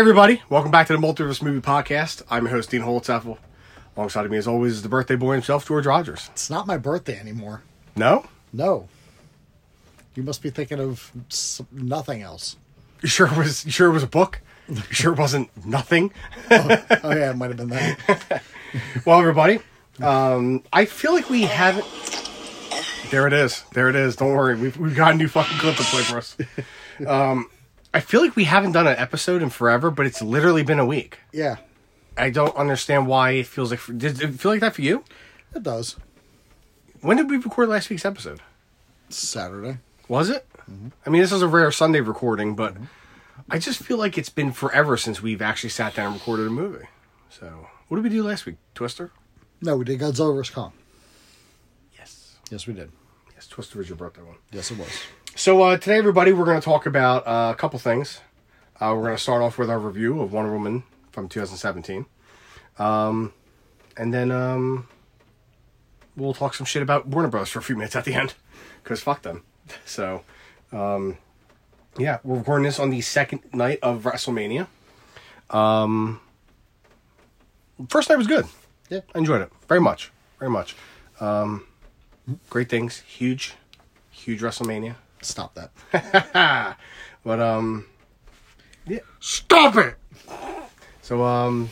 everybody, welcome back to the Multiverse Movie Podcast. I'm your host, Dean Holtzapfel. Alongside of me, as always, is the birthday boy himself, George Rogers. It's not my birthday anymore. No? No. You must be thinking of s- nothing else. You sure it was you sure it was a book? You sure it wasn't nothing? Oh yeah, it might have been that. Well, everybody, um, I feel like we haven't. There it is. There it is. Don't worry. We've, we've got a new fucking clip to play for us. Um, I feel like we haven't done an episode in forever, but it's literally been a week. Yeah, I don't understand why it feels like. Did it feel like that for you? it does. When did we record last week's episode? Saturday. Was it? Mm-hmm. I mean, this is a rare Sunday recording, but mm-hmm. I just feel like it's been forever since we've actually sat down and recorded a movie. So, what did we do last week? Twister? No, we did Godzilla vs Kong. Yes. Yes, we did. Yes, Twister was your birthday one. Yes, it was. So, uh, today, everybody, we're going to talk about uh, a couple things. Uh, we're going to start off with our review of Wonder Woman from 2017. Um, and then um, we'll talk some shit about Warner Bros. for a few minutes at the end. Because fuck them. So, um, yeah, we're recording this on the second night of WrestleMania. Um, first night was good. Yeah. I enjoyed it very much, very much. Um, great things, huge, huge WrestleMania. Stop that. But um, yeah. Stop it. So um,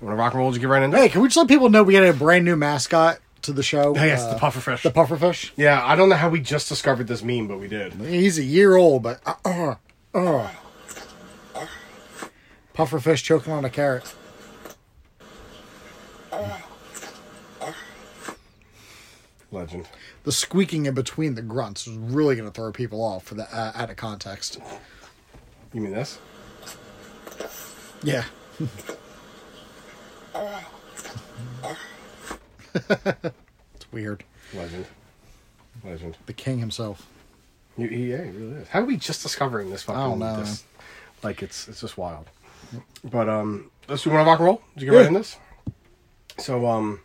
you want to rock and roll? Just get right into. it? Hey, can we just let people know we got a brand new mascot to the show? Hey, it's Uh, the pufferfish. The pufferfish. yeah, I don't know how we just discovered this meme, but we did. He's a year old, but uh, uh, uh. pufferfish choking on a carrot. Legend. The squeaking in between the grunts was really going to throw people off for the uh, out of context. You mean this? Yeah. it's weird. Legend. Legend. The king himself. Yeah, he really is. How are we just discovering this fucking? I don't know, This, like it's it's just wild. But um, let's do one rock and roll. Did you get right Yeah. in this? So um,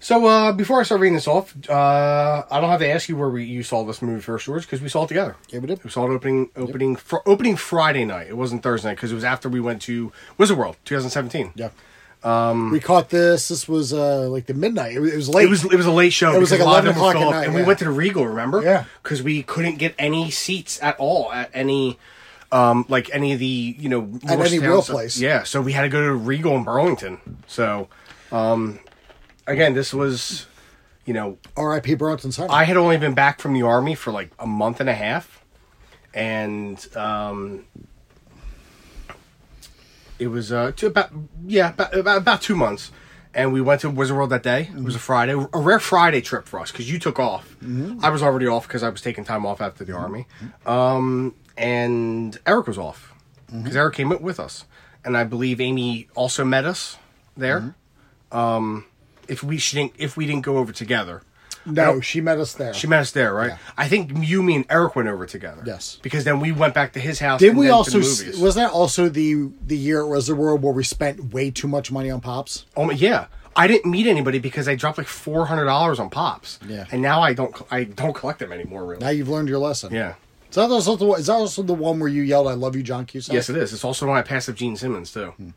so uh, before I start reading this off, uh, I don't have to ask you where we you saw this movie first, George, because we saw it together. Yeah, we did. We saw it opening opening fr- opening Friday night. It wasn't Thursday night because it was after we went to Wizard World 2017. Yeah. Um, we caught this. This was uh like the midnight. It was, it was late. It was it was a late show. It was like a lot of 11 o'clock at night, and we went to the Regal. Remember? Yeah. Because we couldn't get any seats at all at any, um, like any of the you know At any real place. Yeah. So we had to go to Regal in Burlington. So, um, again, this was, you know, R.I.P. Bronson Center. I had only been back from the army for like a month and a half, and um, it was uh, to about yeah about, about about two months, and we went to Wizard World that day. It was a Friday, a rare Friday trip for us because you took off. I was already off because I was taking time off after the army, um, and Eric was off because Eric came with us, and I believe Amy also met us there. Um, if we didn't if we didn't go over together. no, she met us there. She met us there, right? Yeah. I think you, me, and Eric went over together. Yes. Because then we went back to his house. Did and we also? the movies. Was that also the the year at Wizard World where we spent way too much money on pops? Oh my- yeah. I didn't meet anybody because I dropped like four hundred dollars on pops. Yeah. And now I don't. I don't collect them anymore. Really. Now you've learned your lesson. yeah. Is that also the one- is that also the one where you yelled "I love you, John Cusack"? Yes, it is. It's also when I passed up Gene Simmons too. Hmm.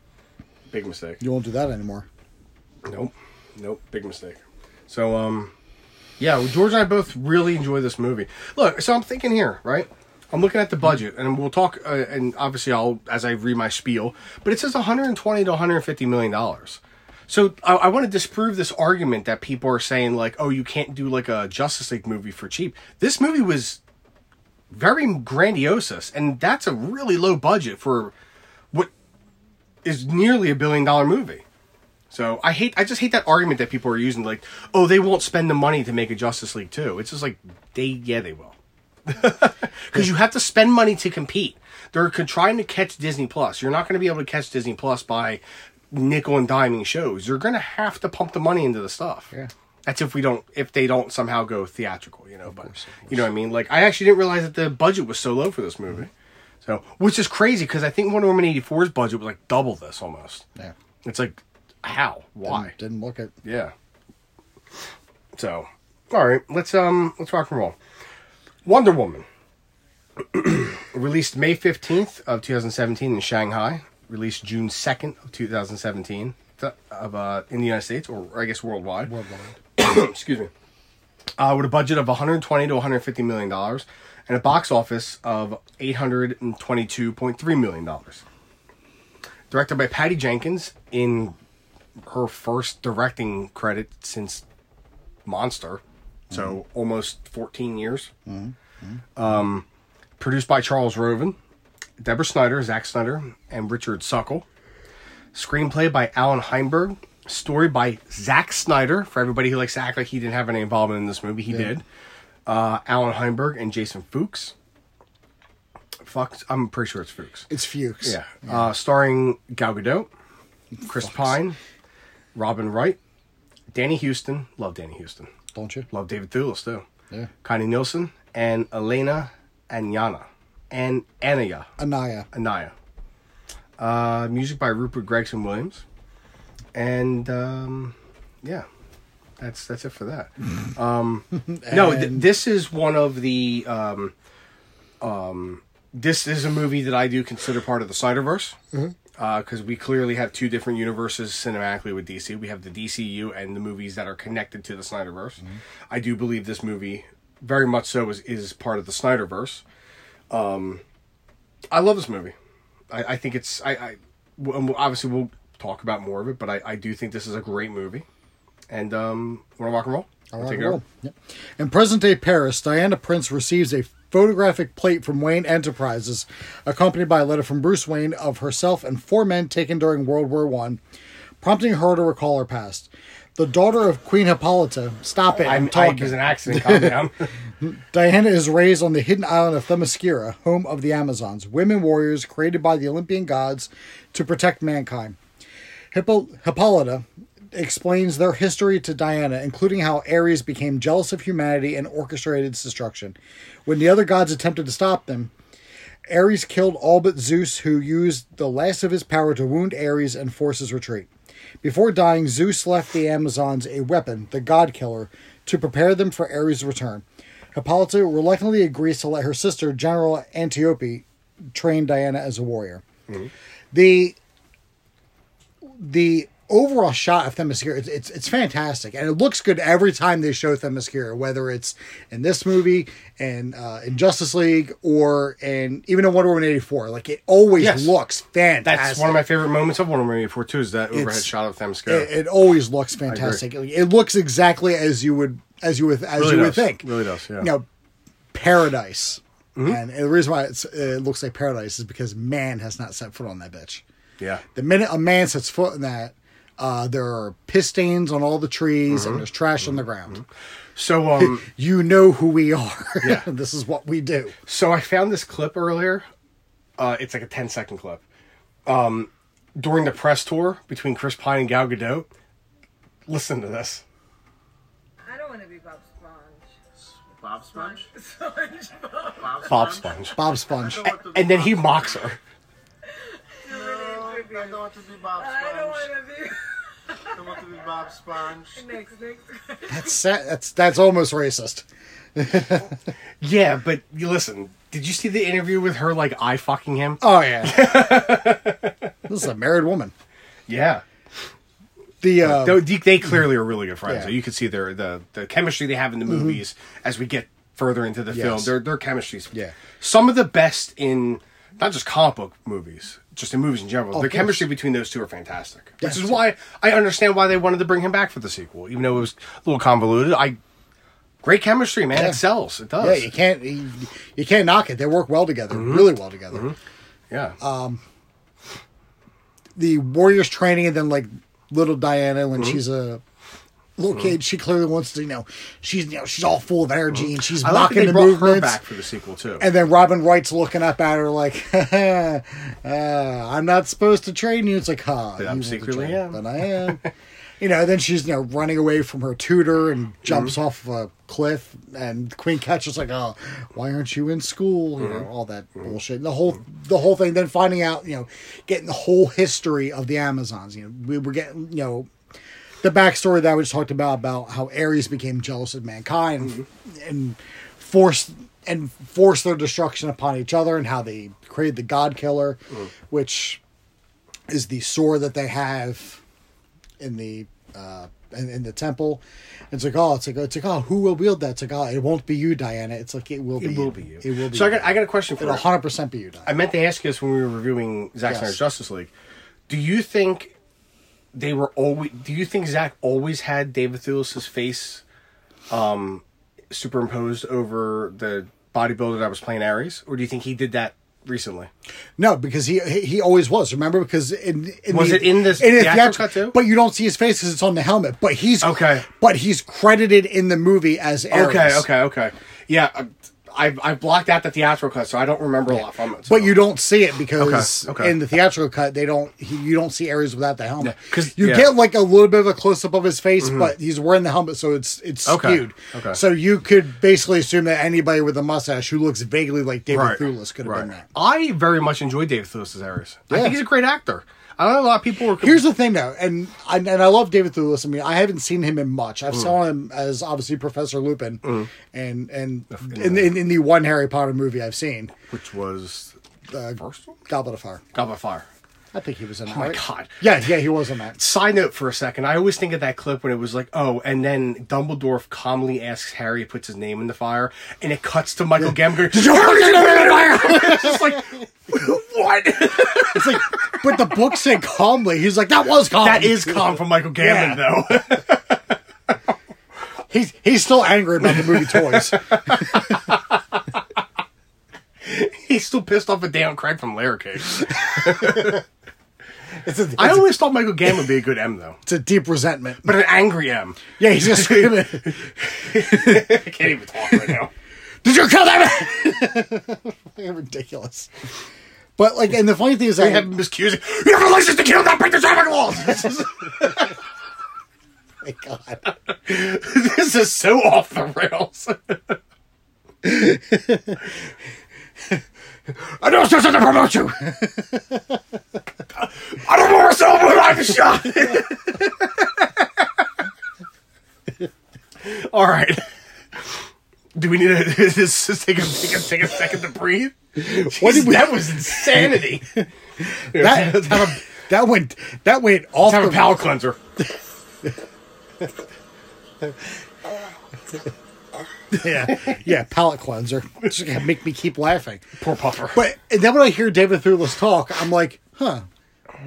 Big mistake. You won't do that anymore. Nope. Nope. Big mistake. So, um, yeah, George and I both really enjoy this movie. Look, so I'm thinking here, right? I'm looking at the budget, and we'll talk. Uh, and obviously, I'll as I read my spiel. But it says 120 to 150 million dollars. So I, I want to disprove this argument that people are saying like, oh, you can't do like a Justice League movie for cheap. This movie was very grandiose, and that's a really low budget for what is nearly a billion dollar movie. So I hate, I just hate that argument that people are using, like, oh, they won't spend the money to make a Justice League too. It's just like they, yeah, they will, because you have to spend money to compete. They're trying to catch Disney Plus. You're not going to be able to catch Disney Plus by nickel and diming shows. You're going to have to pump the money into the stuff. Yeah. That's if we don't, if they don't somehow go theatrical, you know. But you know what I mean. Like I actually didn't realize that the budget was so low for this movie. So, which is crazy because I think Wonder Woman 84's budget was like double this almost. Yeah. It's like, how? Why? Didn't, didn't look at. Yeah. So, all right, let's um let's rock and roll. Wonder Woman released May 15th of 2017 in Shanghai. released June 2nd of 2017 th- of uh, in the United States or I guess worldwide. Worldwide. Excuse me. Uh, with a budget of 120 to 150 million dollars and a box office of 822.3 million dollars. Directed by Patty Jenkins in her first directing credit since Monster, so almost 14 years. Um, produced by Charles Roven, Deborah Snyder, Zack Snyder, and Richard Suckle. Screenplay by Allan Heinberg. Story by Zack Snyder. For everybody who likes to act like he didn't have any involvement in this movie, he did. Uh, Allan Heinberg and Jason Fuchs. Fuchs, I'm pretty sure it's Fuchs. It's Fuchs. Yeah. Uh, starring Gal Gadot, Chris Pine, Robin Wright, Danny Huston. Love Danny Huston. Don't you? Love David Thewlis too. Yeah. Connie Nielsen and Elena Anyana. And Anaya. Anaya. Anaya. Uh, music by Rupert Gregson Williams. And um, yeah. That's that's it for that. Um, no, th- this is one of the um, um, this is a movie that I do consider part of the Snyderverse because we clearly have two different universes cinematically with DC. We have the DCU and the movies that are connected to the Snyderverse. I do believe this movie very much so is is part of the Snyderverse. Um, I love this movie. I, I think it's I, and obviously we'll talk about more of it, but I, I do think this is a great movie. And um, want to rock and roll? I'll right, take it roll. Yep. In present day Paris, Diana Prince receives a photographic plate from Wayne Enterprises, accompanied by a letter from Bruce Wayne of herself and four men taken during World War One, prompting her to recall her past. The daughter of Queen Hippolyta, stop it, I'm, I'm, talking. there's an accident. Calm down. Diana is raised on the hidden island of Themyscira, home of the Amazons, women warriors created by the Olympian gods to protect mankind. Hippo- Hippolyta explains their history to Diana, including how Ares became jealous of humanity and orchestrated its destruction. When the other gods attempted to stop them, Ares killed all but Zeus, who used the last of his power to wound Ares and force his retreat. Before dying, Zeus left the Amazons a weapon, the God Killer, to prepare them for Ares' return. Hippolyta reluctantly agrees to let her sister, General Antiope, train Diana as a warrior. Mm-hmm. The the overall shot of Themyscira, it's, it's it's fantastic, and it looks good every time they show Themyscira, whether it's in this movie and uh, in Justice League or and even in Wonder Woman eighty four. Like it always Yes. looks fantastic. That's one of my favorite moments of Wonder Woman 84 too. Is that overhead It's- shot of Themyscira? It, it always looks fantastic. It looks exactly as you would as you would as Really you would think. Really does, yeah. You know, paradise. Mm-hmm. And the reason why it's, it looks like paradise is because man has not set foot on that bitch. yeah. The minute a man sets foot in that, uh, there are piss stains on all the trees Mm-hmm. and there's trash on the ground. So um, You know who we are. Yeah. this is what we do. so I found this clip earlier. Uh, it's like a 10 second clip. Um, during the press tour between Chris Pine and Gal Gadot. Listen to this. I don't want to be Bob Sponge. Bob Sponge? SpongeBob. Bob Sponge Bob Sponge. Bob Sponge. I don't want to be And then he mocks her. No, I don't want to be Bob I don't Sponge. want to be. I don't want to be Bob Sponge. next, next. That's that's that's almost racist. Yeah, but you listen. Did you see the interview with her like I fucking him? Oh yeah. this is a married woman. Yeah. The uh, They, they clearly are really good friends. Yeah. Mm-hmm. You can see their the the chemistry they have in the movies as we get further into the film. Yes. Their their chemistry's Yeah. some of the best in not just comic book movies, just in movies in general. of the chemistry between those two are fantastic. Which is why I understand why they wanted to bring him back for the sequel, even though it was a little convoluted. I great chemistry, man. Yeah. It sells. It does. yeah, you can't you, you can't knock it. They work well together, Mm-hmm. really well together. yeah. uh, The Warriors training, and then like little Diana when Mm-hmm. she's a little kid, she clearly wants to. You know, she's you know she's all full of energy and she's Mm-hmm. I like that mocking the movements. her back for the sequel too. And then Robin Wright's looking up at her like, uh, "I'm not supposed to train you." It's like, "Huh?" But I'm secretly train, am. but I am. you know, then she's you know running away from her tutor and jumps Mm-hmm. off a cliff, and Queen catches like, "Oh, why aren't you in school?" You Mm-hmm. know, all that bullshit. And the whole the whole thing. Then finding out, you know, getting the whole history of the Amazons. You know, we were getting you know. The backstory that I just talked about about how Ares became jealous of mankind Mm-hmm. and forced and forced their destruction upon each other, and how they created the God Killer, Mm. which is the sword that they have in the uh in, in the temple. It's like oh, it's like it's like oh, who will wield that? It's like oh, it won't be you, Diana. It's like it will be. It will be you. It will be. So I you. got I got a question for It'll you. hundred percent be you, Diana. I meant to ask you this when we were reviewing Zack Yes. Snyder's Justice League. Do you think they were always? Do you think Zack always had David Thewlis's face um, superimposed over the bodybuilder that was playing Ares, or do you think he did that recently? No, because he he always was. Remember, because in, in Was the, it in this in the theatrical cut too? But you don't see his face because it's on the helmet. But he's Okay. But he's credited in the movie as Ares. Okay, okay, okay. Yeah, uh, I've I've blocked out the theatrical cut, so I don't remember a lot from it. so- But you don't see it because Okay, okay. in the theatrical cut they don't. He, you don't see Ares without the helmet. Yeah, 'cause- you yeah. Mm-hmm. get like a little bit of a close up of his face, but he's wearing the helmet, so it's it's Okay, skewed. okay. So you could basically assume that anybody with a mustache who looks vaguely like David right, Thewlis could have right. been that. I very much enjoyed David Thewlis's Ares. I Yeah. think he's a great actor. I know a lot of people were. Here's the thing, though, and I, and I love David Thewlis. I mean, I haven't seen him in much. Mm. I've saw him as obviously Professor Lupin, and and in, in, in the one Harry Potter movie I've seen, which was uh, first one. Goblet of Fire. Goblet of Fire. I think he was in. Oh that, Oh my right? god. Yeah, yeah, he was in that. Side note for a second, I always think of that clip when it was like, oh, and then Dumbledore calmly asks Harry, puts his name in the fire, and it cuts to Michael Gambon. going, Did you put your name in the fire? it's just like, what? It's like, but the book said calmly. He's like, that was calm. that is calm from Michael Gambon, though. He's he's still angry about the movie Toys. He's still pissed off at Dan Craig from Layer Cake. It's a, it's, I always thought Michael Gambon would be a good M, though, it's a deep resentment. but an angry M. Yeah, he's just screaming. I can't even talk right now. Did you kill that man? Ridiculous. But like, and the funny thing is They that have him accusing, you have a license to kill, not break the traffic laws. my God. this is so off the rails. I don't know it's just to promote you. I don't want to sell my life a shot. All right. Do we need to just, take, a, take, a, take a second to breathe? What did we- that was insanity. that a, that went that went off let's have the a palate cleanser. yeah yeah palate cleanser. It's just gonna make me keep laughing. Poor puffer. But and then when I hear David Thewlis talk, I'm like, huh.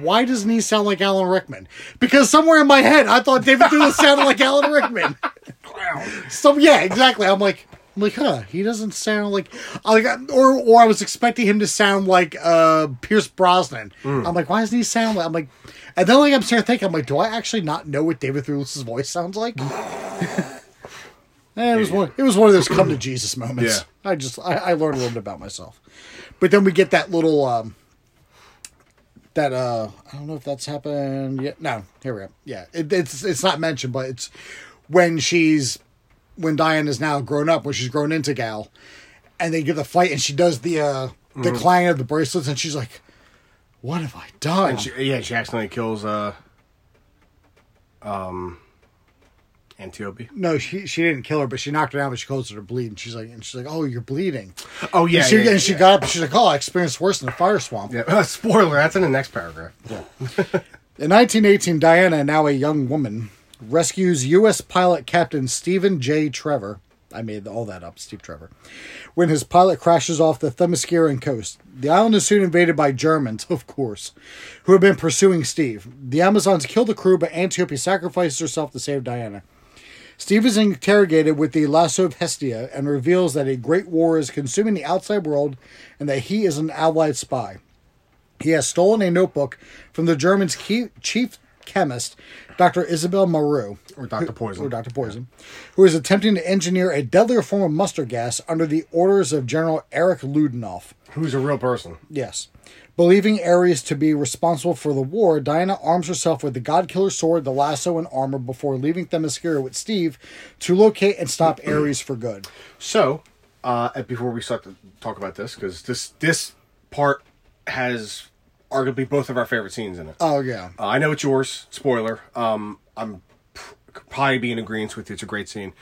Why doesn't he sound like Alan Rickman? Because somewhere in my head, I thought David Thewlis sounded like Alan Rickman. Clown. So yeah, exactly. I'm like, I'm like, huh? He doesn't sound like, like, or or I was expecting him to sound like uh Pierce Brosnan. I'm like, why doesn't he sound like? I'm like, and then like I'm starting to think, I'm like, do I actually not know what David Thewlis's voice sounds like? Eh, it was one. It was one of those come to Jesus moments. I just I, I learned a little bit about myself, but then we get that little um that uh I don't know if that's happened yet. No, here we go. Yeah, it, it's it's not mentioned, but it's when she's when Diane is now grown up, when she's grown into Gal, and they get the fight, and she does the uh the clang of the bracelets, and she's like, "What have I done?" And she, yeah, she accidentally kills uh um Antiope. no, she she didn't kill her, but she knocked her down, but she closed her to bleed, and she's like, and she's like, "Oh, you're bleeding." Oh yeah, and she, yeah, and she yeah. got up, and she's like, "Oh, I experienced worse than a fire swamp." Yeah. Uh, spoiler, that's in the next paragraph. In 1918, Diana, now a young woman, rescues U.S. pilot Captain Stephen J. Trevor. I made all that up, Steve Trevor. When his pilot crashes off the Themysciran coast, the island is soon invaded by Germans, of course, who have been pursuing Steve. The Amazons kill the crew, but Antiope sacrifices herself to save Diana. Steve is interrogated with the lasso of Hestia and reveals that a great war is consuming the outside world and that he is an allied spy. He has stolen a notebook from the Germans' key, chief chemist, Dr. Isabel Maru, Or Dr. Poison. or Dr. Poison, who is attempting to engineer a deadlier form of mustard gas under the orders of General Erich Ludendorff. Who's a real person? Yes. Believing Ares to be responsible for the war, Diana arms herself with the God-killer sword, the lasso, and armor before leaving Themyscira with Steve to locate and stop Ares for good. So, uh, before we start to talk about this, because this this part has arguably both of our favorite scenes in it. Oh, yeah. Uh, I know it's yours. Spoiler. Um, I'm probably be in agreement with you. It's a great scene.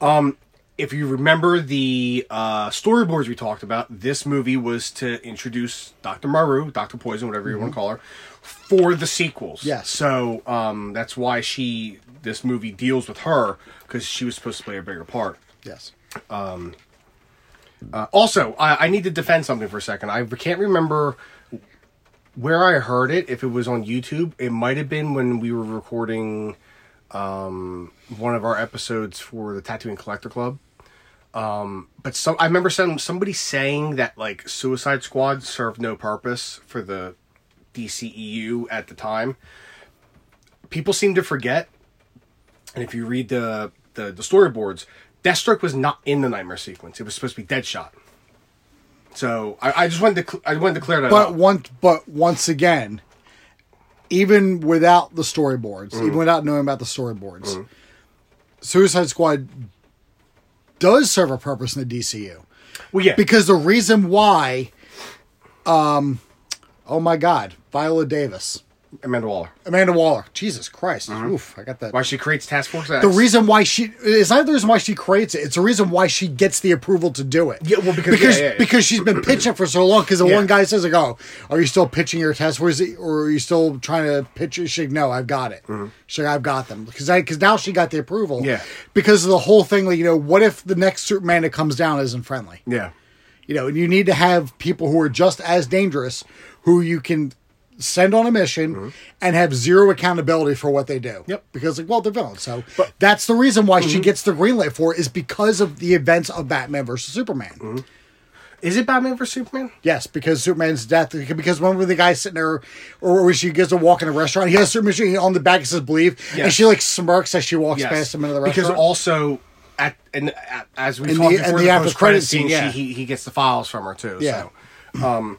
Um, if you remember the uh, storyboards we talked about, this movie was to introduce Dr. Maru, Dr. Poison, whatever you want to call her, for the sequels. Yes. So um, that's why she this movie deals with her because she was supposed to play a bigger part. Yes. Uh, also, I, I need to defend something for a second. I can't remember where I heard it. If it was on YouTube, it might have been when we were recording um, one of our episodes for the Tattooing Collector Club. Um, but some I remember some somebody saying that like Suicide Squad served no purpose for the DCEU at the time. People seem to forget, and if you read the the, the storyboards, Deathstroke was not in the Nightmare sequence. It was supposed to be Deadshot. So I, I just wanted to cl- I wanted to clear that But up. one, but once again, even without the storyboards, Mm. even without knowing about the storyboards, Suicide Squad does serve a purpose in the DCU well, yeah, because the reason why, um, oh my God, Viola Davis, Amanda Waller. Amanda Waller, Jesus Christ, oof, I got that. Mm-hmm. Why she creates Task Force X? the reason why she it's not the reason why she creates it. It's the reason why she gets the approval to do it. Yeah, well, because- because yeah, yeah, because she's been pitching for so long. Because the one guy says, "Like, oh, are you still pitching your test? Or or are you still trying to pitch?" it?" Like, "No, I've got it. She's like, I've got them." Because I because now she got the approval. Mm-hmm. Yeah. Because of the whole thing, like you know, what if the next Superman that comes down isn't friendly? yeah, You know, and you need to have people who are just as dangerous, who you can send on a mission and have zero accountability for what they do. Mm-hmm. Yep. Because like, well, they're villains. So that's the reason why Mm-hmm. she gets the green light for it is because of the events of Batman versus Superman. Mm-hmm. is it Batman versus Superman? Yes, because Superman's death. Because remember the guy sitting there, or when she gets to walk in a restaurant, he has Superman on the back. It says "Believe," and she like smirks as she walks Yes, past him into the restaurant. because also at and at, as we talked the- before in the, the after post credit scene, yeah. she, he he gets the files from her too. Yeah. So, um,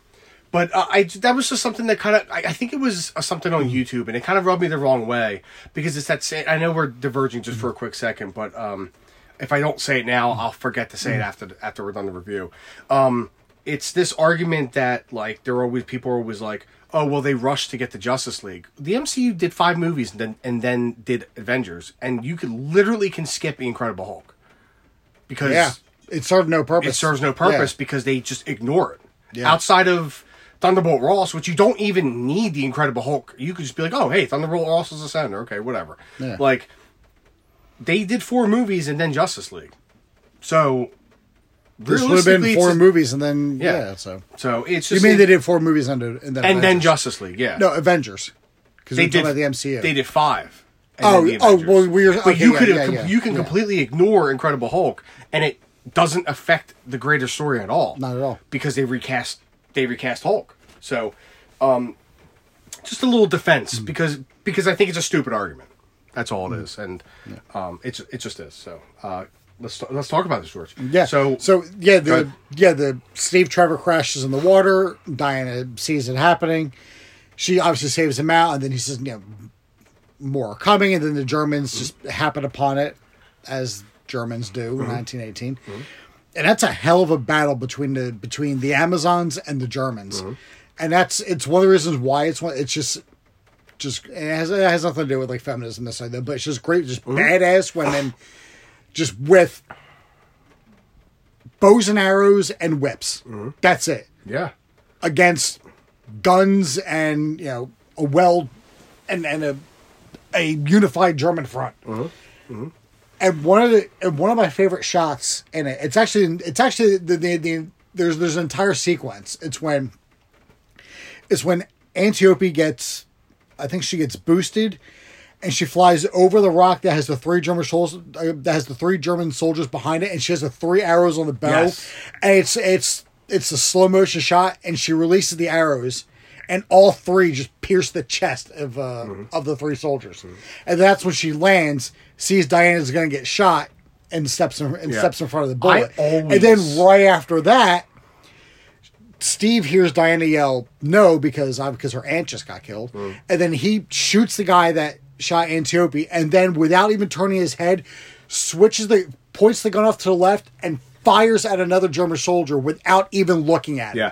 but uh, I that was just something that kind of I, I think it was uh, something on YouTube and it kind of rubbed me the wrong way because it's that same, I know we're diverging just for a quick second, but um, if I don't say it now, I'll forget to say it after after we're done the review. Um, it's this argument that like there are always people are always like. Oh well, they rushed to get the Justice League. The MCU did five movies and then and then did Avengers, and you could literally can skip the Incredible Hulk because yeah, it served no purpose. it serves no purpose because they just ignore it. Yeah. Outside of Thunderbolt Ross, which you don't even need the Incredible Hulk, you could just be like, oh, hey, Thunderbolt Ross is a senator. Okay, whatever. Yeah. Like, they did four movies and then Justice League. So, This would have been four movies, and then Yeah. yeah. so So it's you mean it- they did four movies and, and then and then Justice League, yeah. no Avengers because they we did about the MCU. They did five. Oh, the oh, well, we're- but you yeah, could yeah, yeah, you can completely ignore Incredible Hulk, and it doesn't affect the greater story at all. Not at all. because they recast they recast Hulk. So, um, just a little defense Mm. because because I think it's a stupid argument. That's all Mm. it is, and um, it's it just is. So uh, let's let's talk about this, George. Yeah. So so yeah, the yeah the Steve Trevor crashes in the water. Diana sees it happening. She obviously saves him out, and then he says, "You know, more are coming." And then the Germans just happen upon it, as Germans do in 1918. And that's a hell of a battle between the between the Amazons and the Germans. Mm-hmm. And that's it's one of the reasons why it's one. It's just just it has, it has nothing to do with like feminism this like that, but it's just great, just mm-hmm. badass women, just with bows and arrows and whips. Mm-hmm. That's it yeah, against guns and you know a well and and a a unified German front. And one of the and one of my favorite shots in it, it's actually it's actually the, the, the there's there's an entire sequence. It's when it's when Antiope gets, I think she gets boosted, and she flies over the rock that has the three German soldiers uh, that has the three German soldiers behind it, and she has the three arrows on the bow, Yes. and it's it's it's a slow motion shot, and she releases the arrows, and all three just pierce the chest of uh, of the three soldiers, and that's when she lands, sees Diana's going to get shot, and steps in, and Yeah. steps in front of the bullet, I and then right after that. Steve hears Diana yell no because uh, because her aunt just got killed, and then he shoots the guy that shot Antiope, and then without even turning his head, switches the points the gun off to the left and fires at another German soldier without even looking at it. yeah.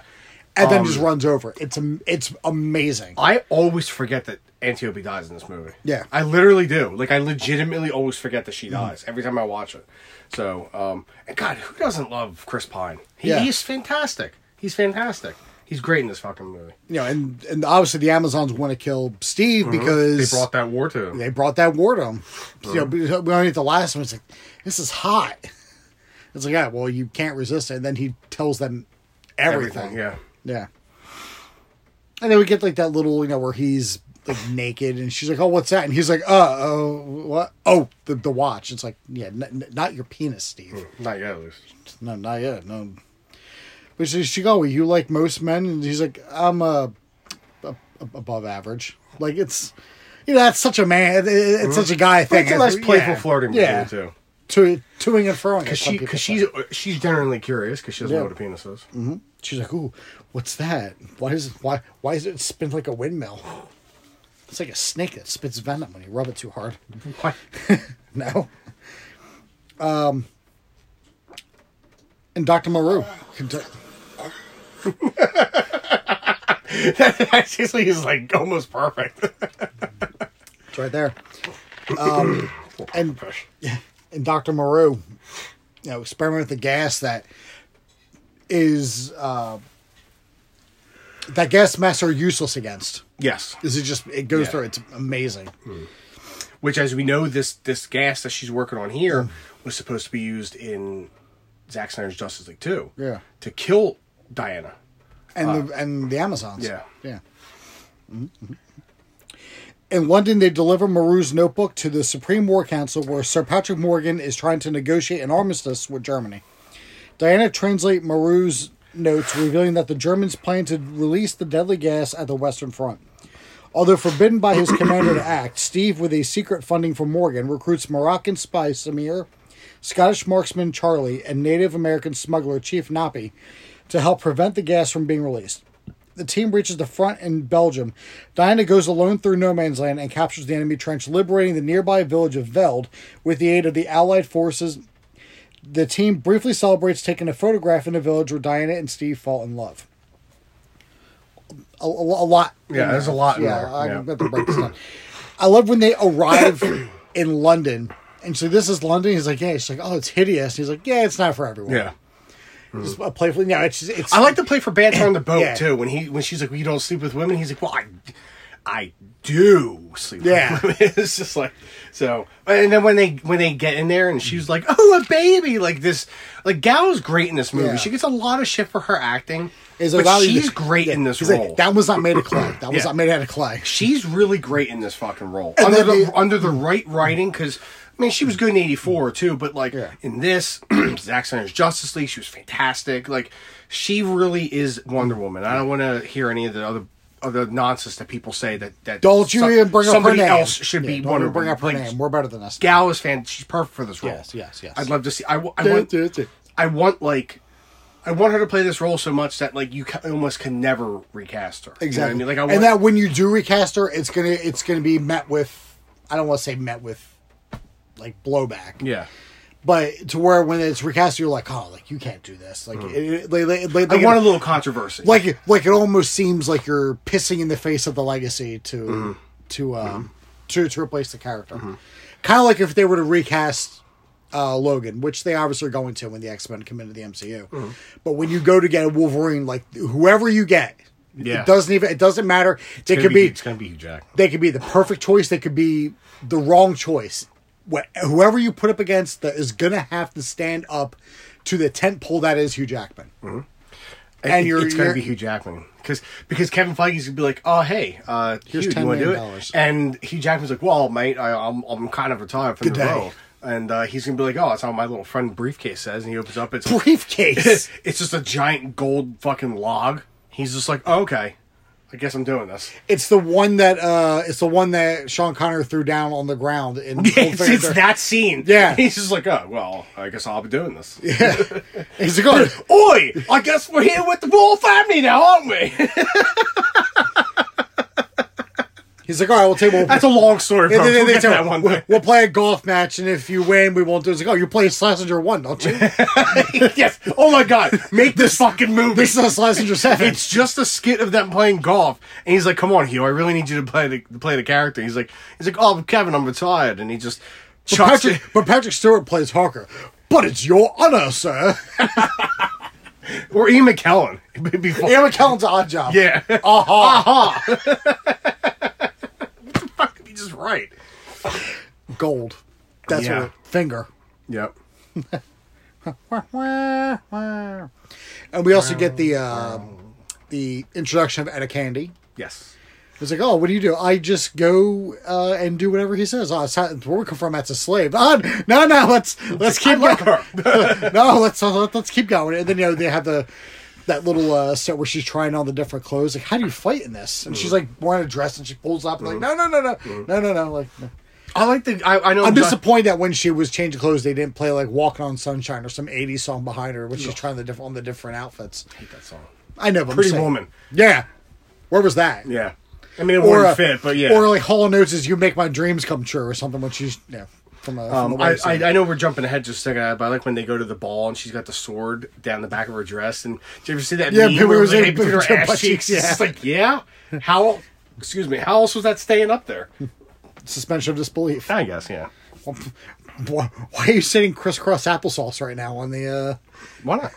And then Um, just runs over. It's it's amazing. I always forget that Antiope dies in this movie. Yeah. I literally do. Like I legitimately always forget that Mm-hmm. she dies every time I watch it. So, um, and God, who doesn't love Chris Pine? He, Yeah. He's fantastic. He's fantastic. He's great in this fucking movie. You know, and and obviously the Amazons want to kill Steve because Mm-hmm. They brought that war to him. they brought that war to him. You know, we only the last one. It's like this is hot. It's like yeah, well you can't resist it. And then he tells them everything. Everything. Yeah. Yeah. And then we get like that little, you know, where he's like naked and she's like, "Oh, what's that?" And he's like, "Uh, oh, what? Oh, the the watch." It's like, yeah, n- n- not your penis, Steve. Not yet, at least. No, not yet. No. But she, she go, "You like most men?" And he's like, "I'm uh, a, above average." Like it's, you know, that's such a man. it- It's such a guy But thing. it's a nice playful Yeah. flirting Yeah. two. To toing and throwing. Because she, because she's she's generally curious because she doesn't Yeah. know what a penis is. She's like, "Ooh, what's that? Why is it, why why is it spin like a windmill? It's like a snake that spits venom when you rub it too hard." What? No. Um. And Doctor Maru. that Actually, is like almost perfect. It's right there. Um, and and Doctor Maru, you know, experiment with the gas that is uh, that gas masks are useless against. yes. Is it just it goes Yeah. through? It's amazing. Which, as we know, this this gas that she's working on here was supposed to be used in Zack Snyder's Justice League 2. Yeah. To kill Diana. and the and the Amazons. yeah. yeah. Mhm. In London, they deliver Maru's notebook to the Supreme War Council, where Sir Patrick Morgan is trying to negotiate an armistice with Germany. Diana translate Maru's notes, revealing that the Germans plan to release the deadly gas at the Western Front. Although forbidden by his commander to act, Steve, with a secret funding from Morgan, recruits Moroccan spy Samir, Scottish marksman Charlie, and Native American smuggler Chief Napi to help prevent the gas from being released. The team reaches the front in Belgium. Diana goes alone through no man's land and captures the enemy trench, liberating the nearby village of Veld with the aid of the Allied forces. The team briefly celebrates taking a photograph in the village where Diana and Steve fall in love. A, a, a lot. Yeah, there's a lot in yeah, there, I'm yeah. about to break this down. I love when they arrive in London. And so this is London. He's like, yeah. She's like, oh, it's hideous. He's like, yeah, it's not for everyone. Yeah. Just a playful. Yeah, it's it's. I like to play for banter on the boat Yeah. too. When he when she's like, "You don't sleep with women," he's like, "Well, I, I do sleep Yeah. with women." it's just like so. And then when they when they get in there and she's like, "Oh, a baby!" Like this, like Gal's great in this movie. Yeah. She gets a lot of shit for her acting, is but she's great yeah, in this like, role. that was not made of clay. That was Yeah. not made out of clay. she's really great in this fucking role And under the, the- under the right writing because. I mean, she was good in '84 too, but like Yeah. in this, Zack Snyder's Justice League, she was fantastic. Like, she really is Wonder Woman. I don't want to hear any of the other other nonsense that people say that that Don't you some- even bring up her somebody name. else should Yeah, be don't Wonder even bring up her Like, name. We're better than us. Gal is fan. She's perfect for this role. Yes, yes, yes. I'd love to see. I, w- I Yeah, want. I want like. I want her to play this role so much that like you ca- almost can never recast her. You know Exactly. I mean, like I want, and that when you do recast her, it's gonna it's gonna be met with I don't want to say met with like blowback, yeah. But to where when it's recast, you're like, oh, like you can't do this. Like, it, it- like, like, like, Mm. I want a little controversy. like it- like it almost seems like you're pissing in the face of the legacy to Mm-hmm. to um to to replace the character. Kind of like if they were to recast uh, Logan, which they obviously are going to when the X Men come into the MCU. Mm-hmm. But when you go to get a Wolverine, like whoever you get, Yeah. it doesn't even it doesn't matter. They could gonna be, It's gonna be Hugh Jack. they could be the perfect choice. They could be the wrong choice. Whoever you put up against that is gonna have to stand up to the tent pole that is Hugh Jackman. And And it- you're- it's going to be Hugh Jackman because because Kevin Feige's gonna be like, oh hey, uh, Here's Hugh, $10 you want to do it? And Hugh Jackman's like, well, mate, I, I'm I'm kind of retired from Good the day. role, and uh, he's gonna be like, oh, that's how my little friend briefcase says, and he opens up, it's Briefcase. it's just a giant gold fucking log. He's just like, oh, okay, I guess I'm doing this. It's the one that uh it's the one that Sean Connor threw down on the ground in it's, it's that scene. Yeah. he's just like, oh well, I guess I'll be doing this. Yeah, He's like, oh, Oi! I guess we're here with the royal family now, aren't we? He's like, all right, we'll take. We'll, That's a long story. Yeah, they- they- We'll they get to say, that one we'll, we'll play a golf match, and if you win, we won't do. It's like, oh, you play Slazenger one, don't you? yes. Oh my god. Make this fucking movie. this is a Slazenger seven. It's just a skit of them playing golf, and he's like, "Come on, Hugh, I really need you to play the to play the character." He's like, "He's like, oh, Kevin, I'm retired," and he just But Patrick, but Patrick Stewart plays Hawker. But it's your honor, sir. Or Ian McKellen. It'd. Ian McKellen's odd job. Yeah. Aha. Fuck, he's just right. Gold. That's Yeah. what. Finger. Yep. And we also get the uh, the introduction of Etta Candy. Yes. It's like, oh, what do you do? I just go uh, and do whatever he says. Oh, it's how, where we come from, that's a slave. Oh, no, no, let's let's keep like going. no, let's uh, let's keep going. And then you know they have the that little uh, set where she's trying on the different clothes. Like, how do you fight in this? And she's like wearing a dress, and she pulls up and like, no, no, no, no, no, no, no. Like, no. I like the. I, I know. I'm John- disappointed that when she was changing clothes, they didn't play like "Walking on Sunshine" or some '80s song behind her when she's trying the different on the different outfits. I hate that song. I know, but Pretty saying- Woman. Yeah, where was that? Yeah. I mean, it or wouldn't uh, fit, but yeah. or like Hall and Oates' "You Make My Dreams Come True" or something when she's yeah from a. From Um, I, I. I know we're jumping ahead just a second, but I like when they go to the ball and she's got the sword down the back of her dress. And did you ever see that Yeah, meme where it was like her ass cheeks? cheeks, yeah. It's like, yeah? How, excuse me, how else was that staying up there? suspension of disbelief. I guess, yeah. Why, why are you sitting crisscross applesauce right now on the? uh Why not?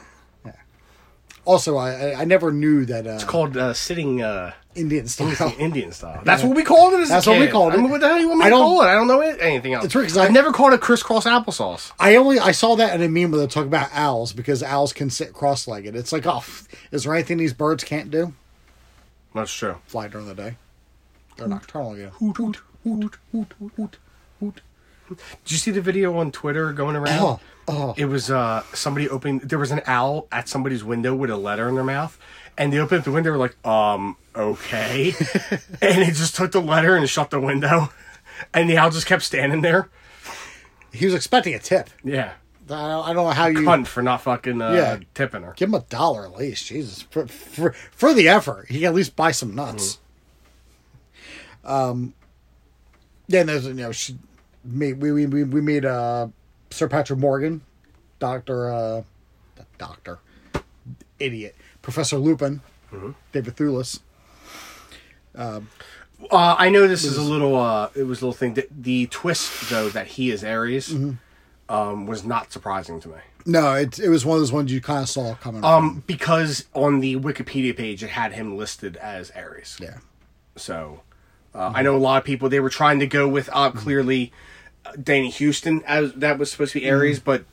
Also, I I- never knew that uh, It's called uh, sitting uh, Indian style. Indian style. That's what we called it as a That's what we kid. called I mean, it. what the hell do you want me I to don't- call it? I don't know it, anything else. It's weird 'cause I've never called it crisscross applesauce. I only I saw that in a meme where they talk about owls because owls can sit cross-legged. It's like, oh, f- is there anything these birds can't do? That's true. Fly during the day. They're nocturnal. Yeah. Hoot, hoot, hoot, hoot, hoot, hoot. Did you see the video on Twitter going around? Oh, oh. It was uh somebody opening. There was an owl at somebody's window with a letter in their mouth, and they opened up the window. Were like, um, okay, and he just took the letter and shut the window, and the owl just kept standing there. He was expecting a tip. Yeah, I don't, I don't know how you cunt for not fucking uh, Yeah. tipping her. give him a dollar at least. Jesus, for for, for the effort, he can at least buy some nuts. Um, yeah, and there's you know she, me, we we we we meet uh Sir Patrick Morgan, Doctor uh, Doctor, idiot, Professor Lupin, David Thewlis. Uh, I know this is a little. Uh, it was a little thing. The, the twist, though, that he is Ares, um, was not surprising to me. No, it it was one of those ones you kind of saw coming. Um, because on the Wikipedia page, it had him listed as Ares. yeah, So uh, I know a lot of people they were trying to go with uh, clearly uh, Danny Huston as that was supposed to be Ares, but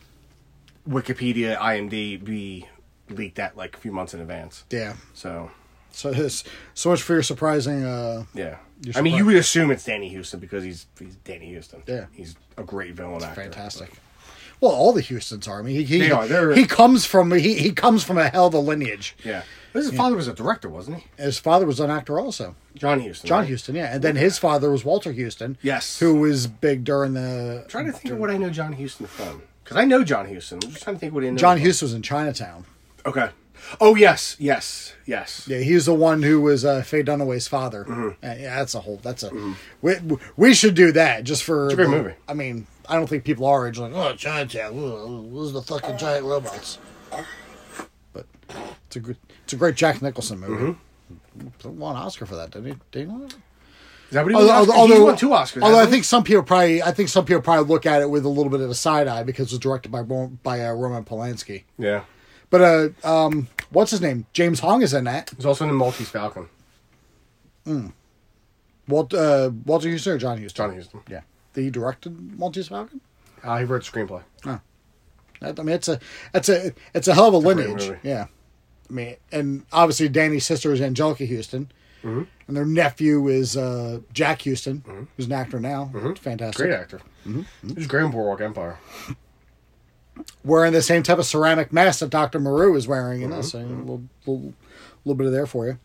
Wikipedia, IMDb leaked that like a few months in advance. yeah. So So his, so much for your surprising. uh yeah, I mean you would assume it's Danny Huston because he's he's Danny Huston. Yeah. he's a great villain actor. Fantastic. Well, all the Hustons are. I mean, he he, They're- he comes from he, he comes from a hell of a lineage. Yeah, his father was a director, wasn't he? His father was an actor also, John Huston. John right? Huston. Yeah, and then his father was Walter Huston. Yes. who was big during the. I'm trying to think of what I know John Huston from because I know John Huston. I'm just trying to think what I know. John Huston was in Chinatown. Okay. Oh yes, yes, yes. Yeah, he was the one who was uh, Faye Dunaway's father. Mm-hmm. Uh, yeah, that's a whole. That's a. We, we should do that just for. a great the- movie. I mean, I don't think people our age are like, oh, Chinatown. Who's the fucking giant robots. But it's a good. It's a great Jack Nicholson movie. Mm-hmm. Won an Oscar for that, didn't he? Did he? Is that what he won? Oscar? He's won two Oscars. Although I think some people probably, I think some people probably look at it with a little bit of a side eye because it was directed by by uh, Roman Polanski. Yeah. But uh, um, what's his name? James Hong is in that. He's also in the Maltese Falcon. Walt, uh, Walter Huston or John Huston? John Huston. Yeah, he directed Maltese Falcon. Uh, he wrote the screenplay. Oh. I mean, it's a, it's a, it's a hell of a lineage. Yeah, I mean, and obviously Danny's sister is Anjelica Huston, Mm-hmm. and their nephew is uh, Jack Huston, who's an actor now. Fantastic. Great actor. Mm-hmm. He's great in Boardwalk Empire. wearing the same type of ceramic mask that Dr. Maru is wearing in Mm-hmm. this. So, a little, little, little bit of there for you.